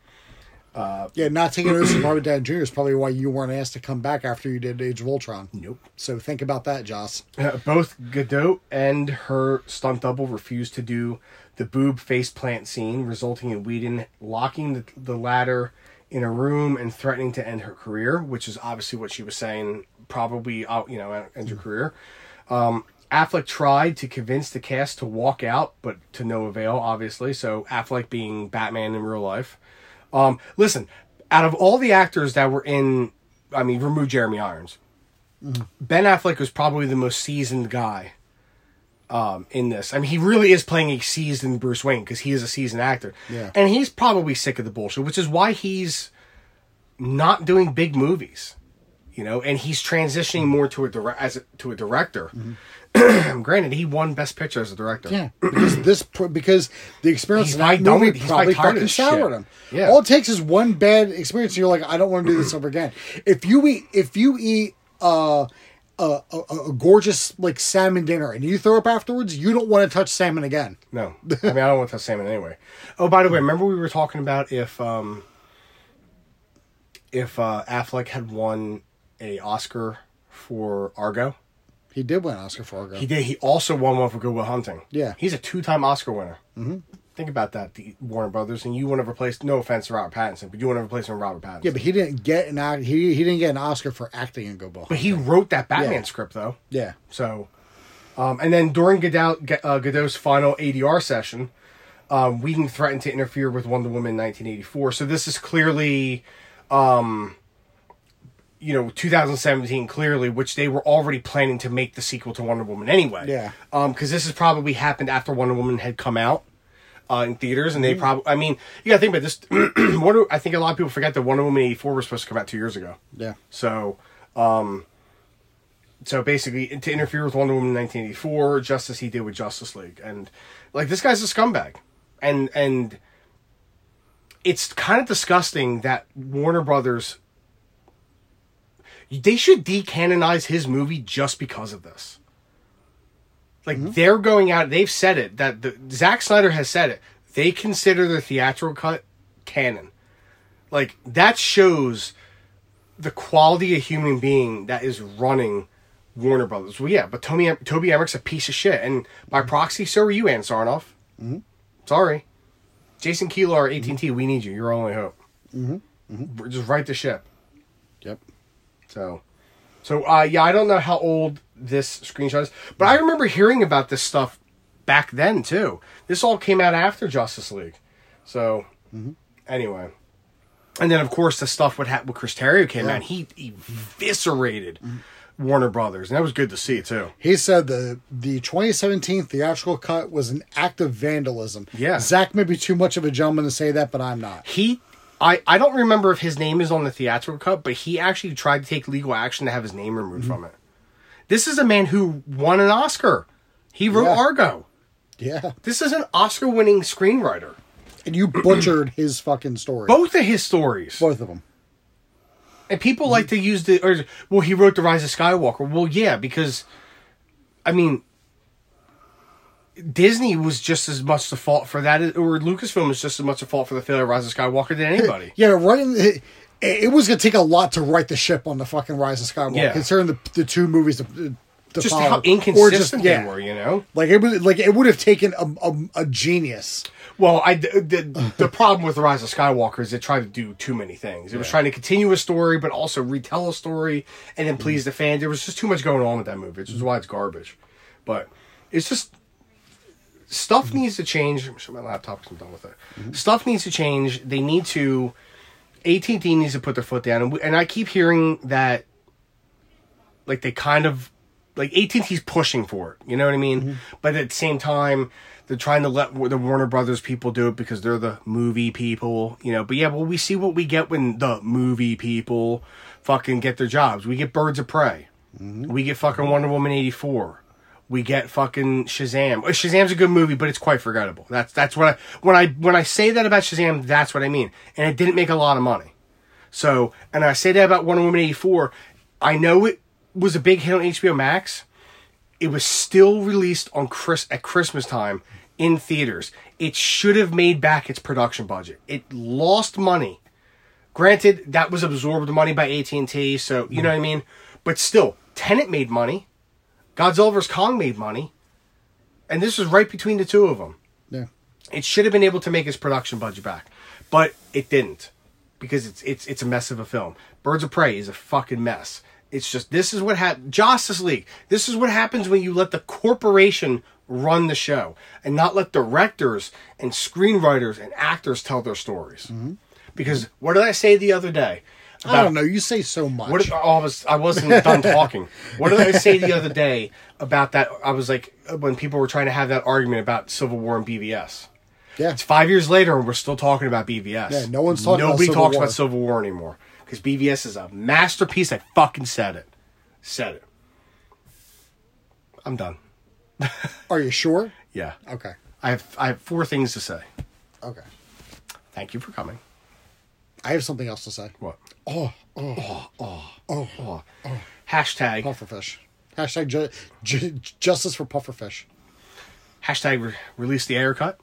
Yeah, not taking notes from Robert Downey Jr. is probably why you weren't asked to come back after you did Age of Ultron. Nope. So think about that, Joss. Uh, both Gadot and her stunt double refused to do the boob face plant scene, resulting in Whedon locking the, the latter in a room and threatening to end her career, which is obviously what she was saying, probably out, you know, end her career. Um, Affleck tried to convince the cast to walk out, but to no avail, obviously. So Affleck being Batman in real life. Um, listen, out of all the actors that were in, I mean, remove Jeremy Irons, Ben Affleck was probably the most seasoned guy um, in this. I mean, he really is playing a seasoned Bruce Wayne because he is a seasoned actor. Yeah. And he's probably sick of the bullshit, which is why he's not doing big movies. You know, and he's transitioning more to a direct as a, to a director. Granted, he won Best Picture as a director. Yeah, because this because the experience He's in that probably movie he's probably fucking soured him. Yeah. All it takes is one bad experience, and you're like, I don't want to do this ever again. If you eat, if you eat uh, a, a, a gorgeous like salmon dinner and you throw up afterwards, you don't want to touch salmon again. No, I mean I don't want to touch salmon anyway. Oh, by the way, remember we were talking about if um if uh, Affleck had won a Oscar for Argo. He did win an Oscar for Argo. He did. He also won one for Good Will Hunting. Yeah. he's a two-time Oscar winner. Mm-hmm. Think about that, the Warner Brothers, and you want to replace. No offense to Robert Pattinson, but you want to replace him with Robert Pattinson. yeah, but he didn't get an he he didn't get an Oscar for acting in Go Bull. but he wrote that Batman Yeah. script though. yeah, So, um, and then during Gadot, uh, Gadot's final ADR session, um, Whedon threatened to interfere with Wonder Woman 1984. So this is clearly, um, you know, 2017 clearly, which they were already planning to make the sequel to Wonder Woman anyway. Yeah. Um, because this has probably happened after Wonder Woman had come out. Uh, in theaters, and they probably, I mean, you gotta think about this. Wonder, I think a lot of people forget that Wonder Woman 84 was supposed to come out two years ago. yeah. So, um, so basically, to interfere with Wonder Woman 1984, just as he did with Justice League, and like this guy's a scumbag, and and it's kind of disgusting that Warner Brothers. They should decanonize his movie just because of this. Like they're going out, they've said it that the Zack Snyder has said it. They consider the theatrical cut canon. Like that shows the quality of human being that is running Warner Brothers. Well, yeah, but Toby Toby Emmerich's a piece of shit, and by proxy, so are you, Ann Sarnoff. Mm-hmm. Sorry, Jason Kilar, AT and T. We need you. You're our only hope. Mm-hmm. Just right the ship. Yep. So, so uh, yeah, I don't know how old this screenshot is, but I remember hearing about this stuff back then too. This all came out after Justice League. So, mm-hmm. anyway, and then of course the stuff with with Chris Terrio came out. He eviscerated Warner Brothers, and that was good to see too. He said the the 2017 theatrical cut was an act of vandalism. Yeah. Zack may be too much of a gentleman to say that, but I'm not. He. I, I don't remember if his name is on the theatrical cut, but he actually tried to take legal action to have his name removed mm-hmm. from it. This is a man who won an Oscar. He wrote Yeah. Argo. Yeah. This is an Oscar winning screenwriter. And you butchered his fucking story. Both of his stories. Both of them. And people like to use the, or, well, he wrote The Rise of Skywalker. Well, yeah, because, I mean, Disney was just as much the fault for that, or Lucasfilm was just as much the fault for the failure of Rise of Skywalker than anybody. Yeah, writing it, it was gonna take a lot to write the ship on the fucking Rise of Skywalker, Yeah. considering the the two movies to, to just follow. how inconsistent yeah. they were, you know? Like it was like it would have taken a, a, a genius. Well, I the, the problem with the Rise of Skywalker is it tried to do too many things. It was trying to continue a story, but also retell a story and then please the fans. There was just too much going on with that movie, which is why it's garbage. But it's just stuff needs to change. My laptop because I'm done with it. Mm-hmm. Stuff needs to change. They need to. AT and T needs to put their foot down, and, we, and I keep hearing that, like they kind of, like AT and T's pushing for it. You know what I mean? Mm-hmm. But at the same time, they're trying to let the Warner Brothers people do it because they're the movie people. You know. But yeah, well, we see what we get when the movie people fucking get their jobs. We get Birds of Prey. Mm-hmm. We get fucking Wonder Woman eighty four. We get fucking Shazam. Uh, Shazam's a good movie, but it's quite forgettable. That's that's what I when I when I say that about Shazam, that's what I mean. And it didn't make a lot of money. So, and I say that about Wonder Woman eighty four. I know it was a big hit on HBO Max. It was still released on Chris at Christmas time in theaters. It should have made back its production budget. It lost money. Granted, that was absorbed money by AT and T, so you know what I mean. But still, Tenet made money. Godzilla vs Kong made money, and this was right between the two of them. Yeah. It should have been able to make its production budget back, but it didn't because it's it's it's a mess of a film. Birds of Prey is a fucking mess. It's just this is what happened. Justice League. This is what happens when you let the corporation run the show and not let directors and screenwriters and actors tell their stories. Mm-hmm. Because what did I say the other day? I don't know. You say so much. What did, oh, I was I wasn't done talking. What did I say the other day about that? I was like when people were trying to have that argument about Civil War and BVS. yeah. It's five years later and we're still talking about BVS. Yeah, no one's talking about Nobody Civil talks War. about Civil War anymore because BVS is a masterpiece. I fucking said it. Said it. I'm done. Are you sure? Yeah. Okay. I have I have four things to say. Okay. Thank you for coming. I have something else to say. What? Oh oh, oh, oh, Oh. oh, oh, oh! Hashtag pufferfish. Hashtag ju- ju- justice for pufferfish. hashtag re- release the Ayer cut.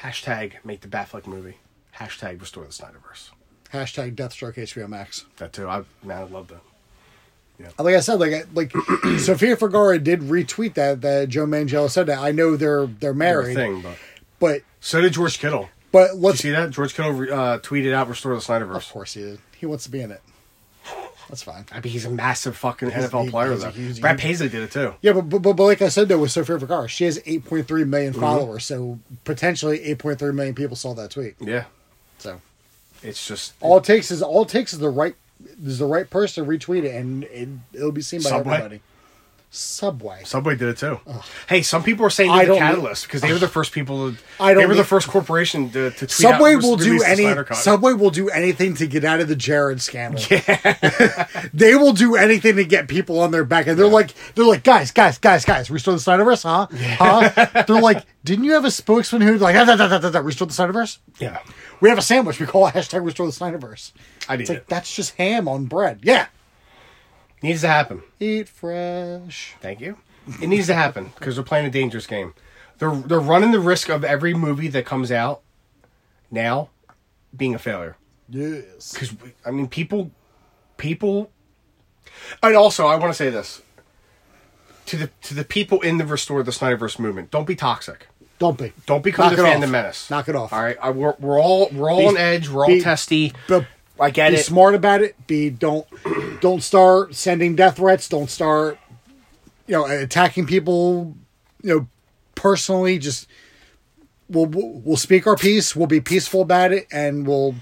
Hashtag make the Batfleck movie. Hashtag restore the Snyderverse. Hashtag Deathstroke HBO Max. That too. I man, I love that. Yeah. Like I said, like like Sofia Vergara did retweet that that Joe Manganiello said that. I know they're they're married, thing, but but so did George Kittle. But let's see that? George Kittle uh, tweeted out restore the Snyderverse." of course he did. He wants to be in it. That's fine. I mean, he's a massive fucking He's- NFL he- player, he's though. huge- Brad Paisley did it too. Yeah, but, but, but, like I said though with Sofia Vergara, she has 8.3 million Mm-hmm. followers, so potentially 8.3 million people saw that tweet. Yeah, So it's just all it takes is all it takes is the right is the right person to retweet it, and it, it'll be seen by everybody. Subway. Subway did it too. Hey, some people are saying they're the catalyst because they were the first people. To, I don't They were the first corporation to, to tweet Subway out, will do any. Subway will do anything to get out of the Jared scandal. Yeah. they will do anything to get people on their back, and they're like, they're like, guys, guys, guys, guys, restore the Snyderverse, huh? Huh? they're like, didn't you have a spokesman who's like, ah, da, da, da, da, restore the Snyderverse? yeah, We have a sandwich. We call it hashtag restore the Snyderverse. I did. It's like that's just ham on bread. Yeah. Needs to happen. Eat fresh. Thank you. It needs to happen because they're playing a dangerous game. They're they're running the risk of every movie that comes out now being a failure. Yes. because I mean, people, people, and also I want to say this to the to the people in the restore the Snyderverse movement: don't be toxic. Don't be. Don't become Knock the it fandom off. menace. Knock it off. All right, I, we're, we're all we're all Be- on edge. We're all be- testy. But I get it. be it. smart about it. Be don't don't start sending death threats. Don't start you know attacking people. You know personally. Just we'll we'll we'll speak our piece. We'll be peaceful about it, and we'll.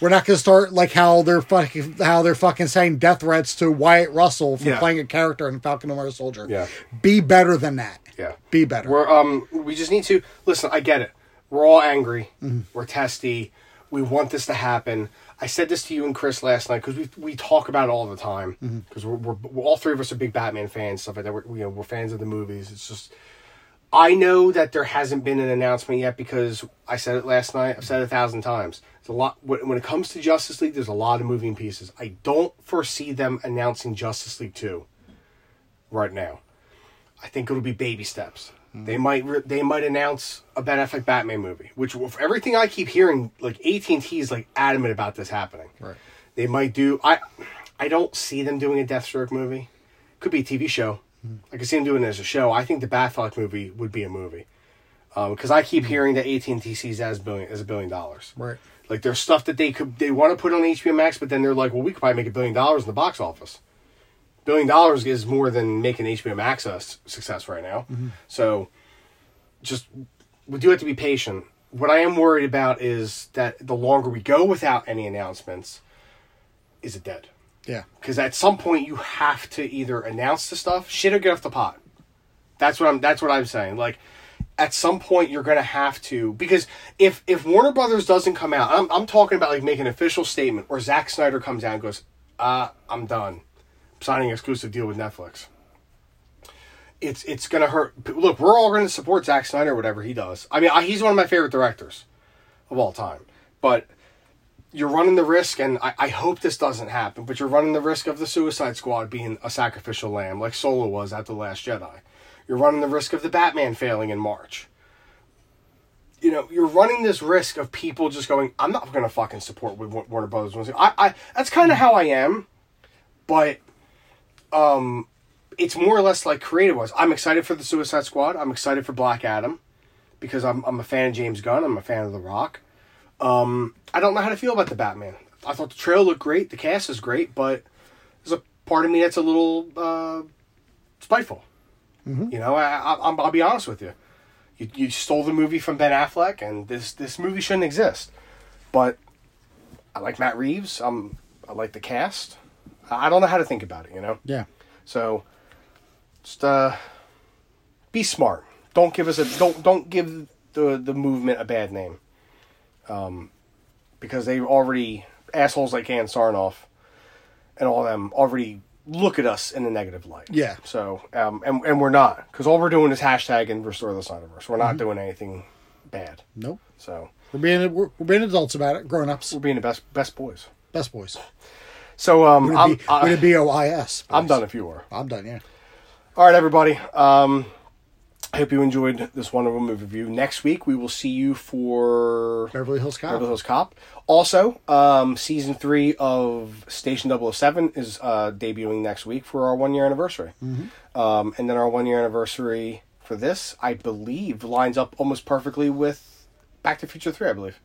We're not going to start like how they're fucking how they're fucking saying death threats to Wyatt Russell for Yeah. playing a character in Falcon and Winter Soldier. Yeah. be better than that. Yeah. be better. We're um we just need to listen. I get it. We're all angry. Mm-hmm. We're testy. We want this to happen. I said this to you and Chris last night because we we talk about it all the time Mm-hmm. because we're, we're, we're all three of us are big Batman fans stuff like that. We're you know we're fans of the movies. It's just I know that there hasn't been an announcement yet because I said it last night. I've said it a thousand times. It's a lot when when it comes to Justice League. There's a lot of moving pieces. I don't foresee them announcing Justice League two right now. I think it'll be baby steps. Mm-hmm. They might re- they might announce a Ben Affleck Batman movie, which everything I keep hearing, like AT and T is like adamant about this happening. Right. They might do. I I don't see them doing a Deathstroke movie. Could be a TV show. Mm-hmm. I can see them doing it as a show. I think the Batfleck movie would be a movie uh, because I keep mm-hmm. hearing that AT and T sees that as billion as a billion dollars. Right. Like there's stuff that they could they want to put on HBO Max, but then they're like, well, we could probably make a billion dollars in the box office. Billion dollars is more than making HBO Max a success right now. So, just we do have to be patient. What I am worried about is that the longer we go without any announcements, is it dead? Yeah. Because at some point you have to either announce the stuff, shit, or get off the pot. That's what I'm. That's what I'm saying. Like, at some point you're gonna have to because if if Warner Brothers doesn't come out, I'm I'm talking about like make an official statement, or Zack Snyder comes out and goes, uh, I'm done, signing an exclusive deal with Netflix. It's it's gonna hurt. Look, we're all gonna support Zack Snyder, whatever he does. I mean, I, he's one of my favorite directors of all time, but you're running the risk, and I, I hope this doesn't happen, but you're running the risk of the Suicide Squad being a sacrificial lamb, like Solo was at The Last Jedi. You're running the risk of the Batman failing in March. You know, you're running this risk of people just going, I'm not going to fucking support what Warner Brothers. I, I, that's kind of how I am, but um, it's more or less like creative was. I'm excited for the Suicide Squad. I'm excited for Black Adam because I'm, I'm a fan of James Gunn. I'm a fan of The Rock. Um, I don't know how to feel about the Batman. I thought the trailer looked great. The cast is great, but there's a part of me that's a little uh, spiteful. You know, I, I, I'm- I'll be honest with you. you. You stole the movie from Ben Affleck, and this this movie shouldn't exist. But I like Matt Reeves. I'm I like the cast. I don't know how to think about it. You know. Yeah. So just uh be smart. Don't give us a don't don't give the the movement a bad name. Um because they already assholes like Ann Sarnoff and all them already look at us in a negative light. Yeah. So um and and we're not because all we're doing is hashtag and restore the Snyderverse. We're not doing anything bad. Nope. So We're being we're, we're being adults about it, grown ups, we're being the best best boys. best boys. So um We're I'm gonna be, we're OIS? I'm done if you were. I'm done. Yeah. All right, everybody. Um, I hope you enjoyed this wonderful movie review. Next week, we will see you for Beverly Hills Cop. Beverly Hills Cop. Also, um, season three of Station 007 is uh, debuting next week for our one year anniversary. Um, and then our one year anniversary for this, I believe, lines up almost perfectly with Back to the Future 3, I believe.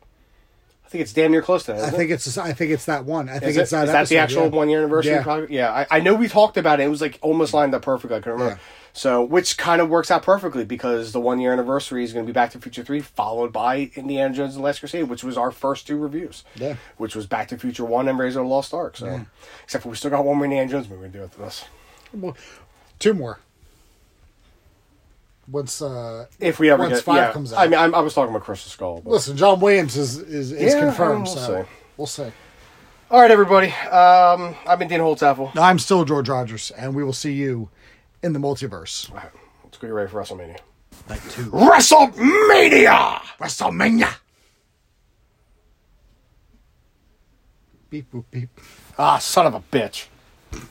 I think it's damn near close to that. I isn't it? think it's I think it's that one. I think Is, it's it? that. Is that the actual yeah. one year anniversary? Yeah. project? Yeah, I, I know we talked about it. It was like almost lined up perfectly. I can remember. Yeah. So, which kind of works out perfectly because the one year anniversary is going to be Back to Future 3, followed by Indiana Jones and the Last Crusade, which was our first two reviews. Yeah. Which was Back to Future 1 and Raiders of the Lost Ark. So, except for we still got one more Indiana Jones movie to do with this. Well, two more. Once uh If we ever Once get. five yeah. comes out. I mean, I'm, I was talking about Crystal Skull. But. listen, John Williams is is, is Yeah, confirmed. we'll so see. we'll see. All right, everybody. Um, I've been Dean Holtzapfel. I'm still George Rogers, and we will see you in the multiverse. All right, let's get ready for WrestleMania. Night two. WrestleMania! WrestleMania. Beep boop beep. Ah, son of a bitch.